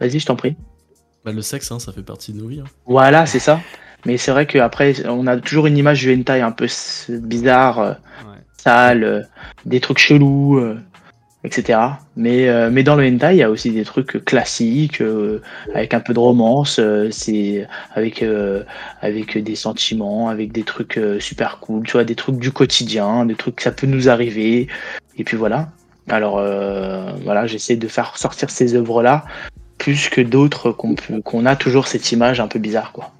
Vas-y, je t'en prie. Bah, le sexe, hein, ça fait partie de nos vies. Hein. Voilà, c'est ça. Mais c'est vrai qu'après, on a toujours une image du hentai un peu bizarre. Ouais sales, euh, des trucs chelous, euh, etc. Mais, euh, mais dans le hentai, il y a aussi des trucs classiques, avec un peu de romance, c'est avec, avec des sentiments, avec des trucs super cool, tu vois, des trucs du quotidien, des trucs que ça peut nous arriver. Et puis voilà. Alors voilà, j'essaie de faire sortir ces œuvres-là plus que d'autres qu'on qu'on a toujours cette image un peu bizarre, quoi.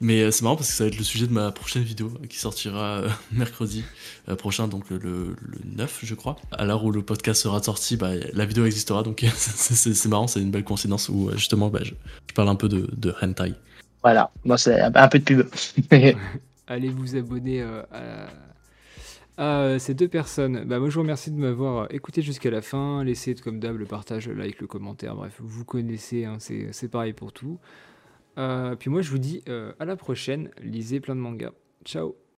Mais euh, c'est marrant parce que ça va être le sujet de ma prochaine vidéo qui sortira euh, mercredi euh, prochain, donc le, le, 9, je crois. À l'heure où le podcast sera sorti, bah, la vidéo existera, donc c'est marrant, c'est une belle coïncidence où justement bah, je, je, parle un peu de, de hentai. Voilà, moi c'est un peu de pub. Allez vous abonner à, à, ces deux personnes. Bah, moi je vous remercie de m'avoir écouté jusqu'à la fin. Laissez comme d'hab le partage, le like, le commentaire. Bref, vous connaissez, hein, c'est pareil pour tout. Euh, puis moi, je vous dis euh, à la prochaine. Lisez plein de mangas. Ciao